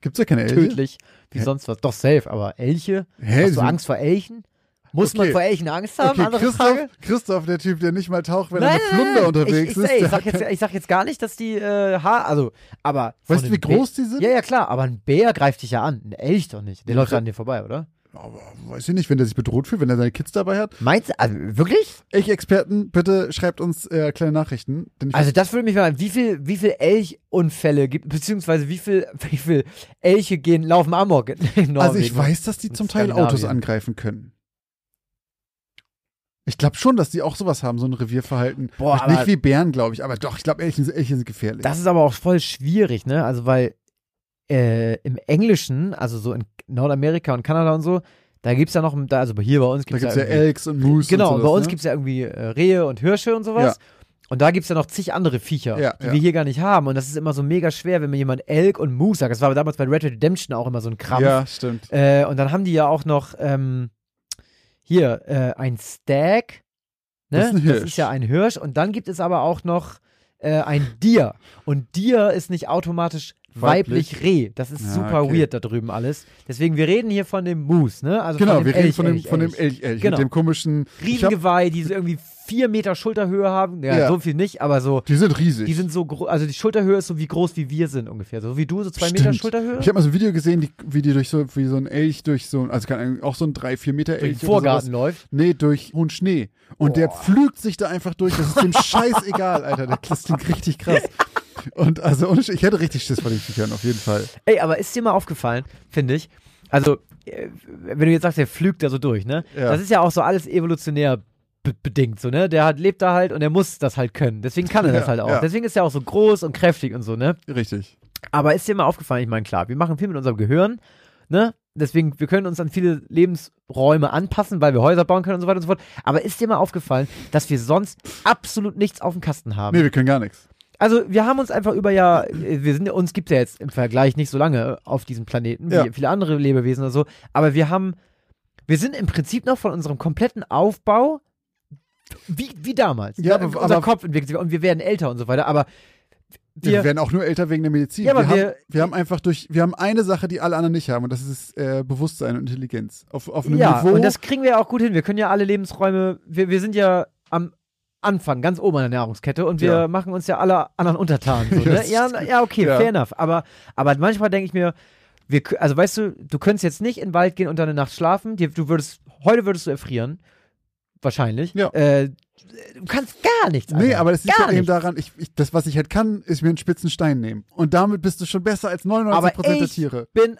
Gibt's ja keine Elche? Tödlich, wie Hä? sonst was. Doch safe, aber Elche? Hä? Hast du Angst vor Elchen? Muss man Okay. vor Elchen Angst haben? Okay, Andere Christoph, Frage. Christoph, der Typ, der nicht mal taucht, wenn Nein, er mit Flunder unterwegs ich, ist. Ich, ey, ich, sag jetzt, ich sag jetzt gar nicht, dass die äh, Haar, also, aber. Weißt du, wie groß Bär- die sind? Ja, ja, klar, aber ein Bär greift dich ja an. Ein Elch doch nicht. Der Ja, läuft an dir vorbei, oder? Aber weiß ich nicht, wenn der sich bedroht fühlt, wenn er seine Kids dabei hat. Meinst du, also wirklich? Elch-Experten, bitte schreibt uns äh, kleine Nachrichten. Ich Also das würde mich mal, wie viel, wie viel Elchunfälle gibt, beziehungsweise wie viel, wie viel Elche gehen, laufen Amok in, Norwegen? Also ich weiß, dass die zum Teil. Autos angreifen können. Ich glaube schon, dass die auch sowas haben, so ein Revierverhalten. Boah, nicht wie Bären, glaube ich, aber doch, ich glaube, Elche, Elche sind gefährlich. Das ist aber auch voll schwierig, ne? Also weil äh, im Englischen, also so in Nordamerika und Kanada und so, da gibt's ja noch, da, also hier bei uns gibt es ja irgendwie- Elks und Moose Genau, und sowas, bei uns ne? gibt's ja irgendwie äh, Rehe und Hirsche und sowas. Und da gibt's ja noch zig andere Viecher, Ja, die ja. wir hier gar nicht haben. Und das ist immer so mega schwer, wenn mir jemand Elk und Moose sagt. Das war damals bei Red Dead Redemption auch immer so ein Krampf. Ja, stimmt. Äh, und dann haben die ja auch noch ähm, hier äh, ein Stag. Ne? Das ist ein Hirsch. ist ja ein Hirsch. Und dann gibt es aber auch noch äh, ein Dier. Und Dier ist nicht automatisch Weiblich. weiblich Reh. Das ist Ja, super okay. weird da drüben alles. Deswegen, wir reden hier von dem Moose, ne? Also Genau, wir reden Elch, von dem, Elch, von dem Elch. Elch-Elch Genau. mit dem komischen. Riesengeweih, die so irgendwie vier Meter Schulterhöhe haben. Ja, Ja. so viel nicht, aber so. die sind riesig. Die sind so groß, also die Schulterhöhe ist so wie groß wie wir sind ungefähr. So wie du, so zwei Meter Stimmt. Schulterhöhe. Ich habe mal so ein Video gesehen, die, wie die durch so, wie so ein Elch durch so, also keine Ahnung, auch so ein drei, vier Meter Durch den Elch. Vorgarten läuft. Nee, durch hohen Schnee. Und der Boah. pflügt sich da einfach durch. Das ist dem scheißegal, Alter. Der- klingt richtig krass. Und also, ich hätte richtig Schiss vor den Viechern, auf jeden Fall. Ey, aber ist dir mal aufgefallen, finde ich, also, äh, wenn du jetzt sagst, der flügt da so durch, ne? Ja. Das ist ja auch so alles evolutionär bedingt, so, ne? Der hat, lebt da halt und er muss das halt können. Deswegen kann er das Ja, halt auch. ja. Deswegen ist er auch so groß und kräftig und so, ne? Richtig. Aber ist dir mal aufgefallen, ich meine, klar, wir machen viel mit unserem Gehirn, ne? Deswegen, wir können uns an viele Lebensräume anpassen, weil wir Häuser bauen können und so weiter und so fort. Aber ist dir mal aufgefallen, dass wir sonst absolut nichts auf dem Kasten haben? Nee, wir können gar nichts. Also wir haben uns einfach über ja, wir sind ja- uns gibt ja jetzt im Vergleich nicht so lange auf diesem Planeten wie Ja. viele andere Lebewesen oder so, aber wir haben, wir sind im Prinzip noch von unserem kompletten Aufbau wie, wie damals. Ja, aber- unser aber- Kopf entwickelt sich und wir werden älter und so weiter, aber Wir, wir, werden auch nur älter wegen der Medizin. Ja, aber wir, wir- haben, wir haben einfach durch, wir haben eine Sache, die alle anderen nicht haben, und das ist äh, Bewusstsein und Intelligenz. Auf, auf einem ja, Niveau. und das kriegen wir ja auch gut hin. Wir können ja alle Lebensräume, wir, wir sind ja am Anfang, ganz oben an der Nahrungskette und wir Ja. machen uns ja alle anderen untertan. So, Ja, ne? ja, ja, okay, ja. fair enough. Aber, aber manchmal denke ich mir, wir, also weißt du, du könntest jetzt nicht in den Wald gehen und dann eine Nacht schlafen. Dir, du würdest, heute würdest du erfrieren. Wahrscheinlich. Ja. Äh, du kannst gar nichts. Nee, Alter. aber das liegt halt eben daran, ich, ich, das, was ich halt kann, ist mir einen spitzen Stein nehmen. Und damit bist du schon besser als 99% Aber der ich Tiere. bin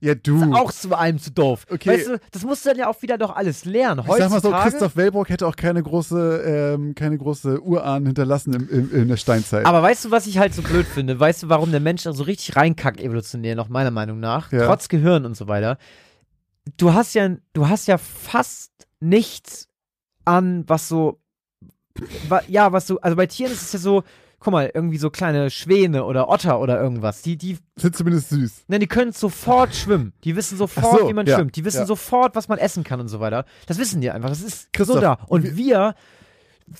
Ja, du. auch zu allem zu doof. Okay. Weißt du, das musst du dann ja auch wieder doch alles lernen. ich sag mal so, Heutzutage- Christoph Wellbrock hätte auch keine große, ähm, keine große Urahn hinterlassen im, im, in der Steinzeit. Aber weißt du, was ich halt so blöd finde? Weißt du, warum der Mensch da so richtig reinkackt evolutionär, noch meiner Meinung nach, Ja. trotz Gehirn und so weiter? Du hast ja, du hast ja fast nichts an, was so, wa, ja, was so, also bei Tieren ist es ja so, guck mal, irgendwie so kleine Schwäne oder Otter oder irgendwas, die, die, Sind zumindest süß. ne, die können sofort schwimmen. Die wissen sofort, so, wie man ja, schwimmt. Die wissen ja. sofort, was man essen kann und so weiter. Das wissen die einfach. Das ist Christoph, so da. Und wir,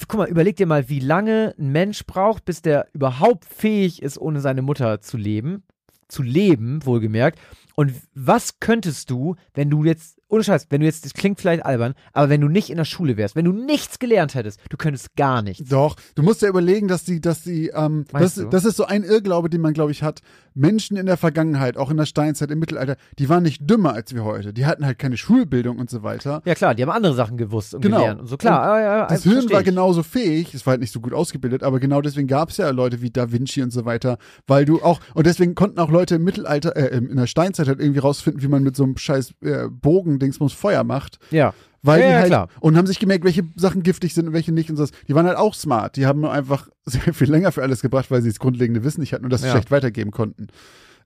guck mal, überleg dir mal, wie lange ein Mensch braucht, bis der überhaupt fähig ist, ohne seine Mutter zu leben. Zu leben, wohlgemerkt. Und was könntest du, wenn du jetzt, ohne Scheiß, wenn du jetzt, das klingt vielleicht albern, aber wenn du nicht in der Schule wärst, wenn du nichts gelernt hättest, du könntest gar nichts. Doch, du musst ja überlegen, dass die, dass die, ähm, das, das ist so ein Irrglaube, den man, glaube ich, hat. Menschen in der Vergangenheit, auch in der Steinzeit, im Mittelalter, die waren nicht dümmer als wir heute. Die hatten halt keine Schulbildung und so weiter. Ja klar, die haben andere Sachen gewusst und Genau. gelernt und so. Klar, ja, ja, Das also Hirn war ich. genauso fähig, es war halt nicht so gut ausgebildet, aber genau deswegen gab es ja Leute wie Da Vinci und so weiter, weil du auch, und deswegen konnten auch Leute im Mittelalter, äh, in der Steinzeit halt irgendwie rausfinden, wie man mit so einem scheiß äh, Bogen-Dingsbums Feuer macht. Ja. Weil Ja, die ja, halt, klar. und haben sich gemerkt, welche Sachen giftig sind und welche nicht und so. Die waren halt auch smart. Die haben nur einfach sehr viel länger für alles gebracht, weil sie das grundlegende Wissen nicht hatten und das Ja. schlecht weitergeben konnten.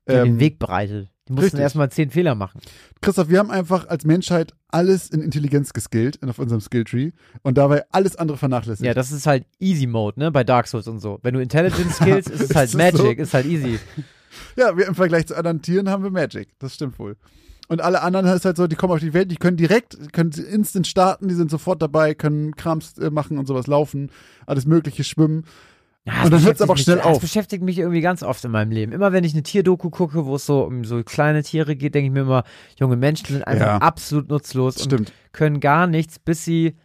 Die haben Ähm, den Weg bereitet. Die mussten richtig. erstmal zehn Fehler machen. Christoph, wir haben einfach als Menschheit alles in Intelligenz geskillt auf unserem Skilltree und dabei alles andere vernachlässigt. Ja, das ist halt Easy Mode, ne? Bei Dark Souls und so. Wenn du Intelligence skills, ist es halt Ist Magic, so? ist halt easy. Ja, wir im Vergleich zu anderen Tieren haben wir Magic. Das stimmt wohl. Und alle anderen ist halt so, die kommen auf die Welt, die können direkt, können instant starten, die sind sofort dabei, können Krams äh, machen und sowas laufen, alles Mögliche schwimmen. Ja, Und dann hört's beschäftigt aber auch mich- schnell Das auf. beschäftigt mich irgendwie ganz oft in meinem Leben. Immer wenn ich eine Tierdoku gucke, wo es so um so kleine Tiere geht, denke ich mir immer, junge Menschen sind einfach Ja. absolut nutzlos und Stimmt. können gar nichts, bis sie,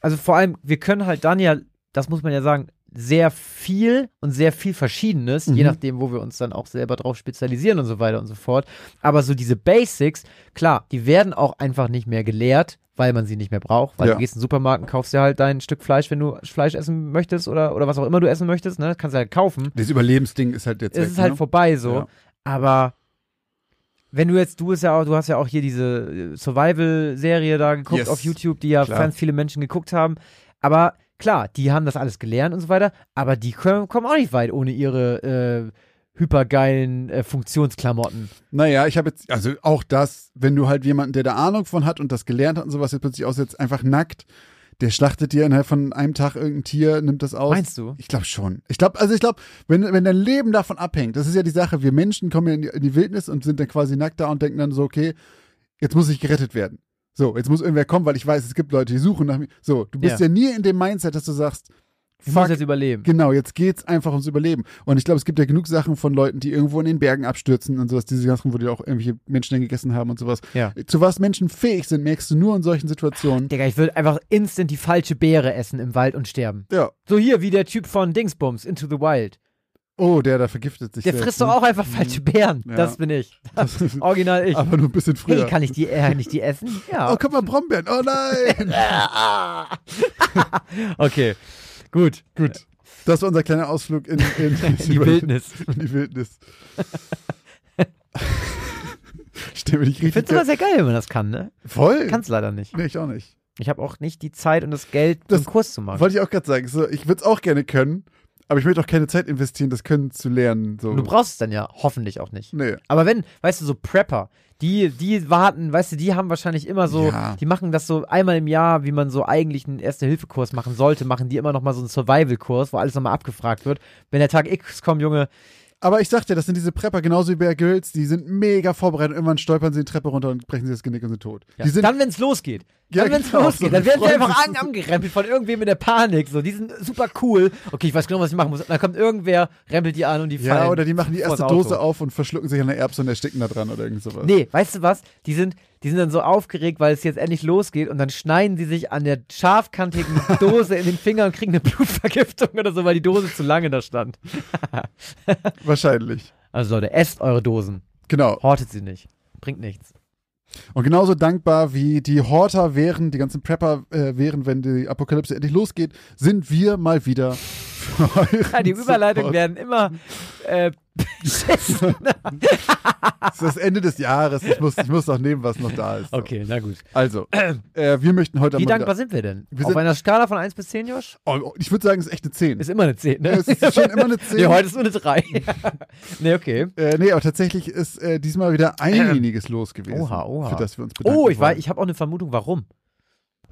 also vor allem, wir können halt dann ja, das muss man ja sagen, sehr viel und sehr viel Verschiedenes, je Mhm. nachdem, wo wir uns dann auch selber drauf spezialisieren und so weiter und so fort. Aber so diese Basics, klar, die werden auch einfach nicht mehr gelehrt, weil man sie nicht mehr braucht, weil Ja. du gehst in den Supermarkt und kaufst dir halt dein Stück Fleisch, wenn du Fleisch essen möchtest oder, oder was auch immer du essen möchtest, ne, kannst du halt kaufen. Dieses Überlebensding ist halt jetzt Es ist halt ne? vorbei so. Ja. Aber wenn du jetzt, du bist ja auch, du hast ja auch hier diese äh, Survival-Serie da geguckt Yes. auf YouTube, die ja Klar. ganz viele Menschen geguckt haben. Aber klar, die haben das alles gelernt und so weiter, aber die können, kommen auch nicht weit ohne ihre äh, hypergeilen äh, Funktionsklamotten. Naja, ich habe jetzt, also auch das, wenn du halt jemanden, der da Ahnung von hat und das gelernt hat und sowas, jetzt plötzlich aussetzt, einfach nackt, der schlachtet dir innerhalb von einem Tag irgendein Tier, nimmt das aus. Meinst du? Ich glaube schon. Ich glaube, also ich glaube, wenn, wenn dein Leben davon abhängt, das ist ja die Sache, wir Menschen kommen ja in die, in die Wildnis und sind dann quasi nackt da und denken dann so, okay, jetzt muss ich gerettet werden. So, jetzt muss irgendwer kommen, weil ich weiß, es gibt Leute, die suchen nach mir. So, du bist ja, Ja. nie in dem Mindset, dass du sagst, Ich muss jetzt überleben. Genau, jetzt geht's einfach ums Überleben. Und ich glaube, es gibt ja genug Sachen von Leuten, die irgendwo in den Bergen abstürzen und sowas, diese Sachen, wo die auch irgendwelche Menschen dann gegessen haben und sowas. Ja. Zu was Menschen fähig sind, merkst du nur in solchen Situationen. Digga, ich würde einfach instant die falsche Beere essen im Wald und sterben. Ja. So hier, wie der Typ von Dingsbums, Into the Wild. Oh, der da vergiftet sich. Der selbst, frisst ne? doch auch einfach falsche Beeren. Ja. Das bin ich. Das ist Original ich. aber nur ein bisschen früher. Hey, kann ich die, äh, kann ich die essen? Ja. Oh, guck mal, Brombeeren. Oh nein. Okay, gut. Gut. Das war unser kleiner Ausflug in, in, Die Wildnis. In die Wildnis. Stell mir nicht Ich finde richtig. es immer sehr geil, wenn man das kann, ne? Voll. Kann's leider nicht. Nee, ich auch nicht. Ich habe auch nicht die Zeit und das Geld, Das einen Kurs zu machen. Wollte ich auch gerade sagen. So, ich würde es auch gerne können, aber ich möchte auch keine Zeit investieren, das Können zu lernen. So. Du brauchst es dann ja hoffentlich auch nicht. Nee. Aber wenn, weißt du, so Prepper, die, die warten, weißt du, die haben wahrscheinlich immer so, Ja. die machen das so einmal im Jahr, wie man so eigentlich einen Erste-Hilfe-Kurs machen sollte, machen die immer noch mal so einen Survival-Kurs, wo alles nochmal abgefragt wird. Wenn der Tag X kommt, Junge, Aber ich sag dir, das sind diese Prepper, genauso wie Bear Grylls, die sind mega vorbereitet. Irgendwann stolpern sie die Treppe runter und brechen sie das Genick und sind tot. ja. Die sind, dann, wenn's losgeht. Ja, Dann, wenn's genau, losgeht, so, dann werden sie einfach an, angerempelt von irgendwem in der Panik. So, die sind super cool. Okay, ich weiß genau, was ich machen muss. Dann kommt irgendwer, rempelt die an und die ja, fallen. oder die machen die erste. Dose auf und verschlucken sich an der Erbse und ersticken da dran oder irgend sowas. Nee, weißt du was? Die sind, die sind dann so aufgeregt, weil es jetzt endlich losgeht und dann schneiden sie sich an der scharfkantigen Dose in den Finger und kriegen eine Blutvergiftung oder so, weil die Dose zu lange da stand. Wahrscheinlich. Also Leute, esst eure Dosen. Genau. Hortet sie nicht. Bringt nichts. Und genauso dankbar wie die Horter wären, die ganzen Prepper äh, wären, wenn die Apokalypse endlich losgeht, sind wir mal wieder für euren Ja, die Überleitungen werden immer äh, beschissen. Es ist das Ende des Jahres. Ich muss, ich muss noch nehmen, was noch da ist. So. Okay, na gut. Also, äh, wir möchten heute Wie mal dankbar sind wir denn? Wir Auf sind- einer Skala von 1 bis 10, Josh? wieder, oh, ich würde sagen, es ist echt eine 10. Ist immer eine 10, ne? Es ist schon immer eine 10. Nee, heute ist nur eine 3. nee, okay. Äh, nee, aber tatsächlich ist äh, diesmal wieder einjähriges los gewesen. Oha, oha. Für das wir uns bedanken Oh, ich, ich habe auch eine Vermutung, warum.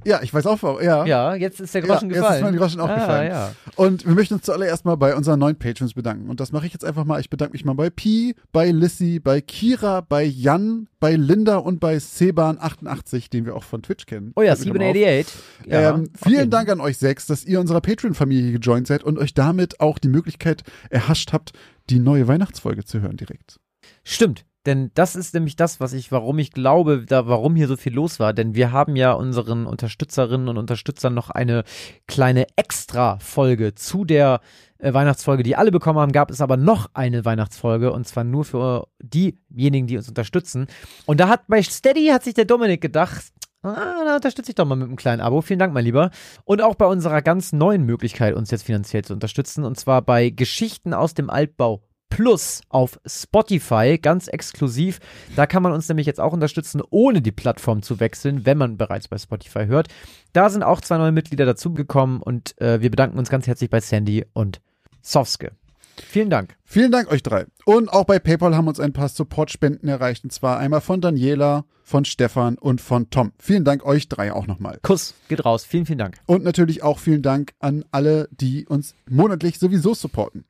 Ja, ich weiß auch, warum. Ja. Ja, jetzt ist der Ja, Groschen jetzt gefallen. ist mir der Groschen auch ah, gefallen. Ja. Und wir möchten uns zuallererst mal bei unseren neuen Patrons bedanken. Und das mache ich jetzt einfach mal. Ich bedanke mich mal bei Pi, bei Lissy, bei Kira, bei Jan, bei Linda und bei Seban88, den wir auch von Twitch kennen. Oh ja, Fällt mir gerade mal auf. 788. Ja, ähm, vielen okay. Dank an euch sechs, dass ihr unserer Patreon-Familie gejoint seid und euch damit auch die Möglichkeit erhascht habt, die neue Weihnachtsfolge zu hören direkt. Stimmt. Denn das ist nämlich das, was ich, warum ich glaube, da, warum hier so viel los war. Denn wir haben ja unseren Unterstützerinnen und Unterstützern noch eine kleine Extra-Folge zu der äh, Weihnachtsfolge, die alle bekommen haben. Gab es aber noch eine Weihnachtsfolge und zwar nur für diejenigen, die uns unterstützen. Und da hat bei Steady hat sich der Dominik gedacht, Ah, da unterstütze ich doch mal mit einem kleinen Abo. Vielen Dank, mein Lieber. Und auch bei unserer ganz neuen Möglichkeit, uns jetzt finanziell zu unterstützen. Und zwar bei Geschichten aus dem Altbau Plus auf Spotify, ganz exklusiv. Da kann man uns nämlich jetzt auch unterstützen, ohne die Plattform zu wechseln, wenn man bereits bei Spotify hört. Da sind auch zwei neue Mitglieder dazugekommen und äh, wir bedanken uns ganz herzlich bei Sandy und Sofske. Vielen Dank. Vielen Dank euch drei. Und auch bei PayPal haben uns ein paar Support-Spenden erreicht. Und zwar einmal von Daniela, von Stefan und von Tom. Vielen Dank euch drei auch nochmal. Kuss geht raus. Vielen, vielen Dank. Und natürlich auch vielen Dank an alle, die uns monatlich sowieso supporten.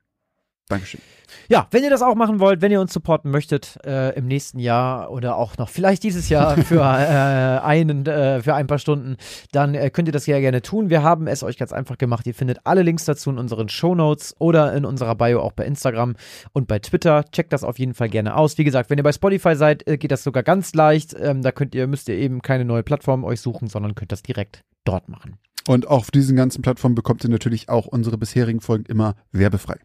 Dankeschön. Ja, wenn ihr das auch machen wollt, wenn ihr uns supporten möchtet äh, im nächsten Jahr oder auch noch vielleicht dieses Jahr für äh, einen äh, für ein paar Stunden, dann äh, könnt ihr das ja gerne tun. Wir haben es euch ganz einfach gemacht. Ihr findet alle Links dazu in unseren Show Notes oder in unserer Bio auch bei Instagram und bei Twitter. Checkt das auf jeden Fall gerne aus. Wie gesagt, wenn ihr bei Spotify seid, äh, geht das sogar ganz leicht. Ähm, da könnt ihr müsst ihr eben keine neue Plattform euch suchen, sondern könnt das direkt dort machen. Und auf diesen ganzen Plattformen bekommt ihr natürlich auch unsere bisherigen Folgen immer werbefrei.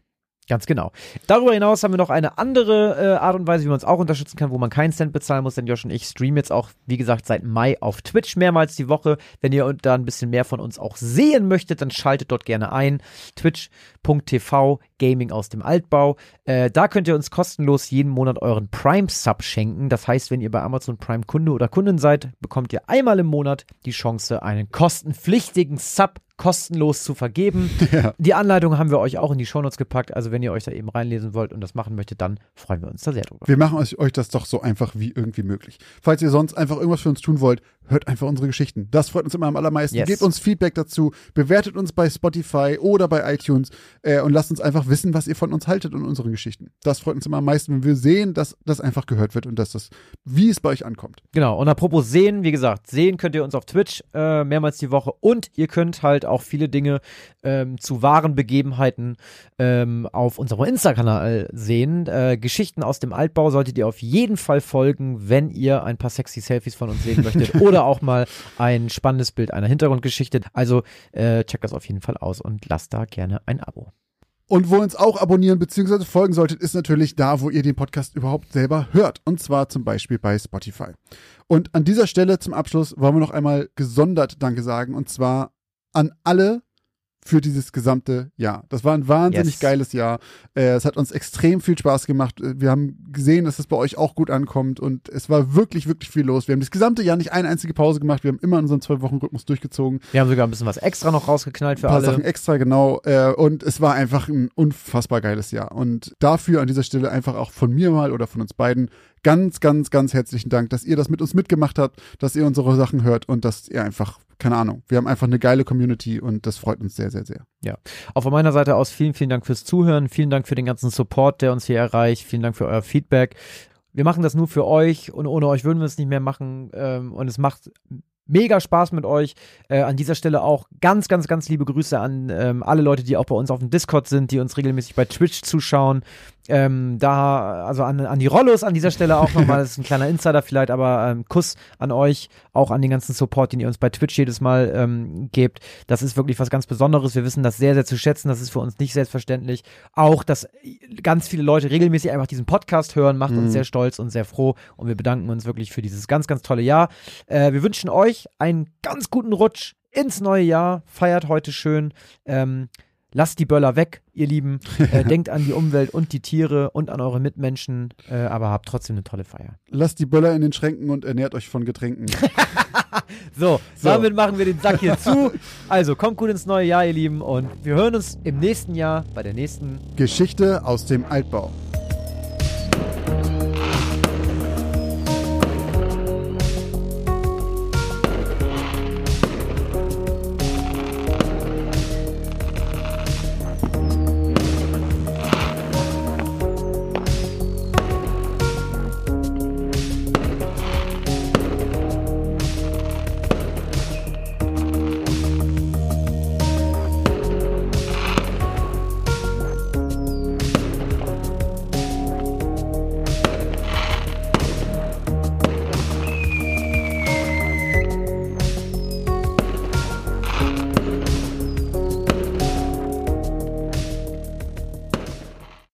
Ganz genau. Darüber hinaus haben wir noch eine andere äh, Art und Weise, wie man uns auch unterstützen kann, wo man keinen Cent bezahlen muss. Denn Josh und ich streamen jetzt auch, wie gesagt, seit Mai auf Twitch mehrmals die Woche. Wenn ihr da ein bisschen mehr von uns auch sehen möchtet, dann schaltet dort gerne ein. Twitch.tv Gaming aus dem Altbau. Äh, da könnt ihr uns kostenlos jeden Monat euren Prime-Sub schenken. Das heißt, wenn ihr bei Amazon Prime Kunde oder Kundin seid, bekommt ihr einmal im Monat die Chance, einen kostenpflichtigen Sub kostenlos zu vergeben. Ja. Die Anleitung haben wir euch auch in die Shownotes gepackt. Also wenn ihr euch da eben reinlesen wollt und das machen möchtet, dann freuen wir uns da sehr drüber. Wir machen euch, euch das doch so einfach wie irgendwie möglich. Falls ihr sonst einfach irgendwas für uns tun wollt, hört einfach unsere Geschichten. Das freut uns immer am allermeisten. Yes. Gebt uns Feedback dazu, bewertet uns bei Spotify oder bei iTunes äh, und lasst uns einfach wissen, was ihr von uns haltet und unseren Geschichten. Das freut uns immer am meisten, wenn wir sehen, dass das einfach gehört wird und dass das, wie es bei euch ankommt. Genau, und apropos sehen, wie gesagt, sehen könnt ihr uns auf Twitch äh, mehrmals die Woche und ihr könnt halt auch viele Dinge ähm, zu wahren Begebenheiten ähm, auf unserem Insta-Kanal sehen. Äh, Geschichten aus dem Altbau solltet ihr auf jeden Fall folgen, wenn ihr ein paar sexy Selfies von uns sehen möchtet oder auch mal ein spannendes Bild einer Hintergrundgeschichte. Also äh, checkt das auf jeden Fall aus und lasst da gerne ein Abo. Und wo ihr uns auch abonnieren bzw. folgen solltet, ist natürlich da, wo ihr den Podcast überhaupt selber hört. Und zwar zum Beispiel bei Spotify. Und an dieser Stelle zum Abschluss wollen wir noch einmal gesondert Danke sagen. Und zwar an alle für dieses gesamte Jahr. Das war ein wahnsinnig Yes. geiles Jahr. Äh, es hat uns extrem viel Spaß gemacht. Äh, Wir haben gesehen, dass es bei euch auch gut ankommt und es war wirklich, wirklich viel los. Wir haben das gesamte Jahr nicht eine einzige Pause gemacht. Wir haben immer unseren Zwei-Wochen-Rhythmus durchgezogen. Wir haben sogar ein bisschen was extra noch rausgeknallt für Ein paar alle. Sachen extra, genau. Äh, und es war einfach ein unfassbar geiles Jahr. Und dafür an dieser Stelle einfach auch von mir mal oder von uns beiden ganz, ganz, ganz herzlichen Dank, dass ihr das mit uns mitgemacht habt, dass ihr unsere Sachen hört und dass ihr einfach, keine Ahnung, wir haben einfach eine geile Community und das freut uns sehr, sehr, sehr. Auch von meiner Seite aus vielen, vielen Dank fürs Zuhören. Vielen Dank für den ganzen Support, der uns hier erreicht. Vielen Dank für euer Feedback. Wir machen das nur für euch und ohne euch würden wir es nicht mehr machen. Ähm, und es macht mega Spaß mit euch. Äh, an dieser Stelle auch ganz, ganz, ganz liebe Grüße an ähm, alle Leute, die auch bei uns auf dem Discord sind, die uns regelmäßig bei Twitch zuschauen. Ähm, da, also an, an die Rollos an dieser Stelle auch nochmal, das ist ein kleiner Insider vielleicht, aber ähm, Kuss an euch, auch an den ganzen Support, den ihr uns bei Twitch jedes Mal ähm, gebt. Das ist wirklich was ganz Besonderes. Wir wissen das sehr, sehr zu schätzen. Das ist für uns nicht selbstverständlich. Auch, dass ganz viele Leute regelmäßig einfach diesen Podcast hören, macht uns Mhm. sehr stolz und sehr froh. Und wir bedanken uns wirklich für dieses ganz, ganz tolle Jahr. Äh, wir wünschen euch einen ganz guten Rutsch ins neue Jahr. Feiert heute schön. Ähm, lasst die Böller weg, ihr Lieben. Äh, denkt an die Umwelt und die Tiere und an eure Mitmenschen, äh, aber habt trotzdem eine tolle Feier. Lasst die Böller in den Schränken und ernährt euch von Getränken. So, So. damit machen wir den Sack hier zu. Also kommt gut ins neue Jahr, ihr Lieben, und wir hören uns im nächsten Jahr bei der nächsten Geschichte aus dem Altbau.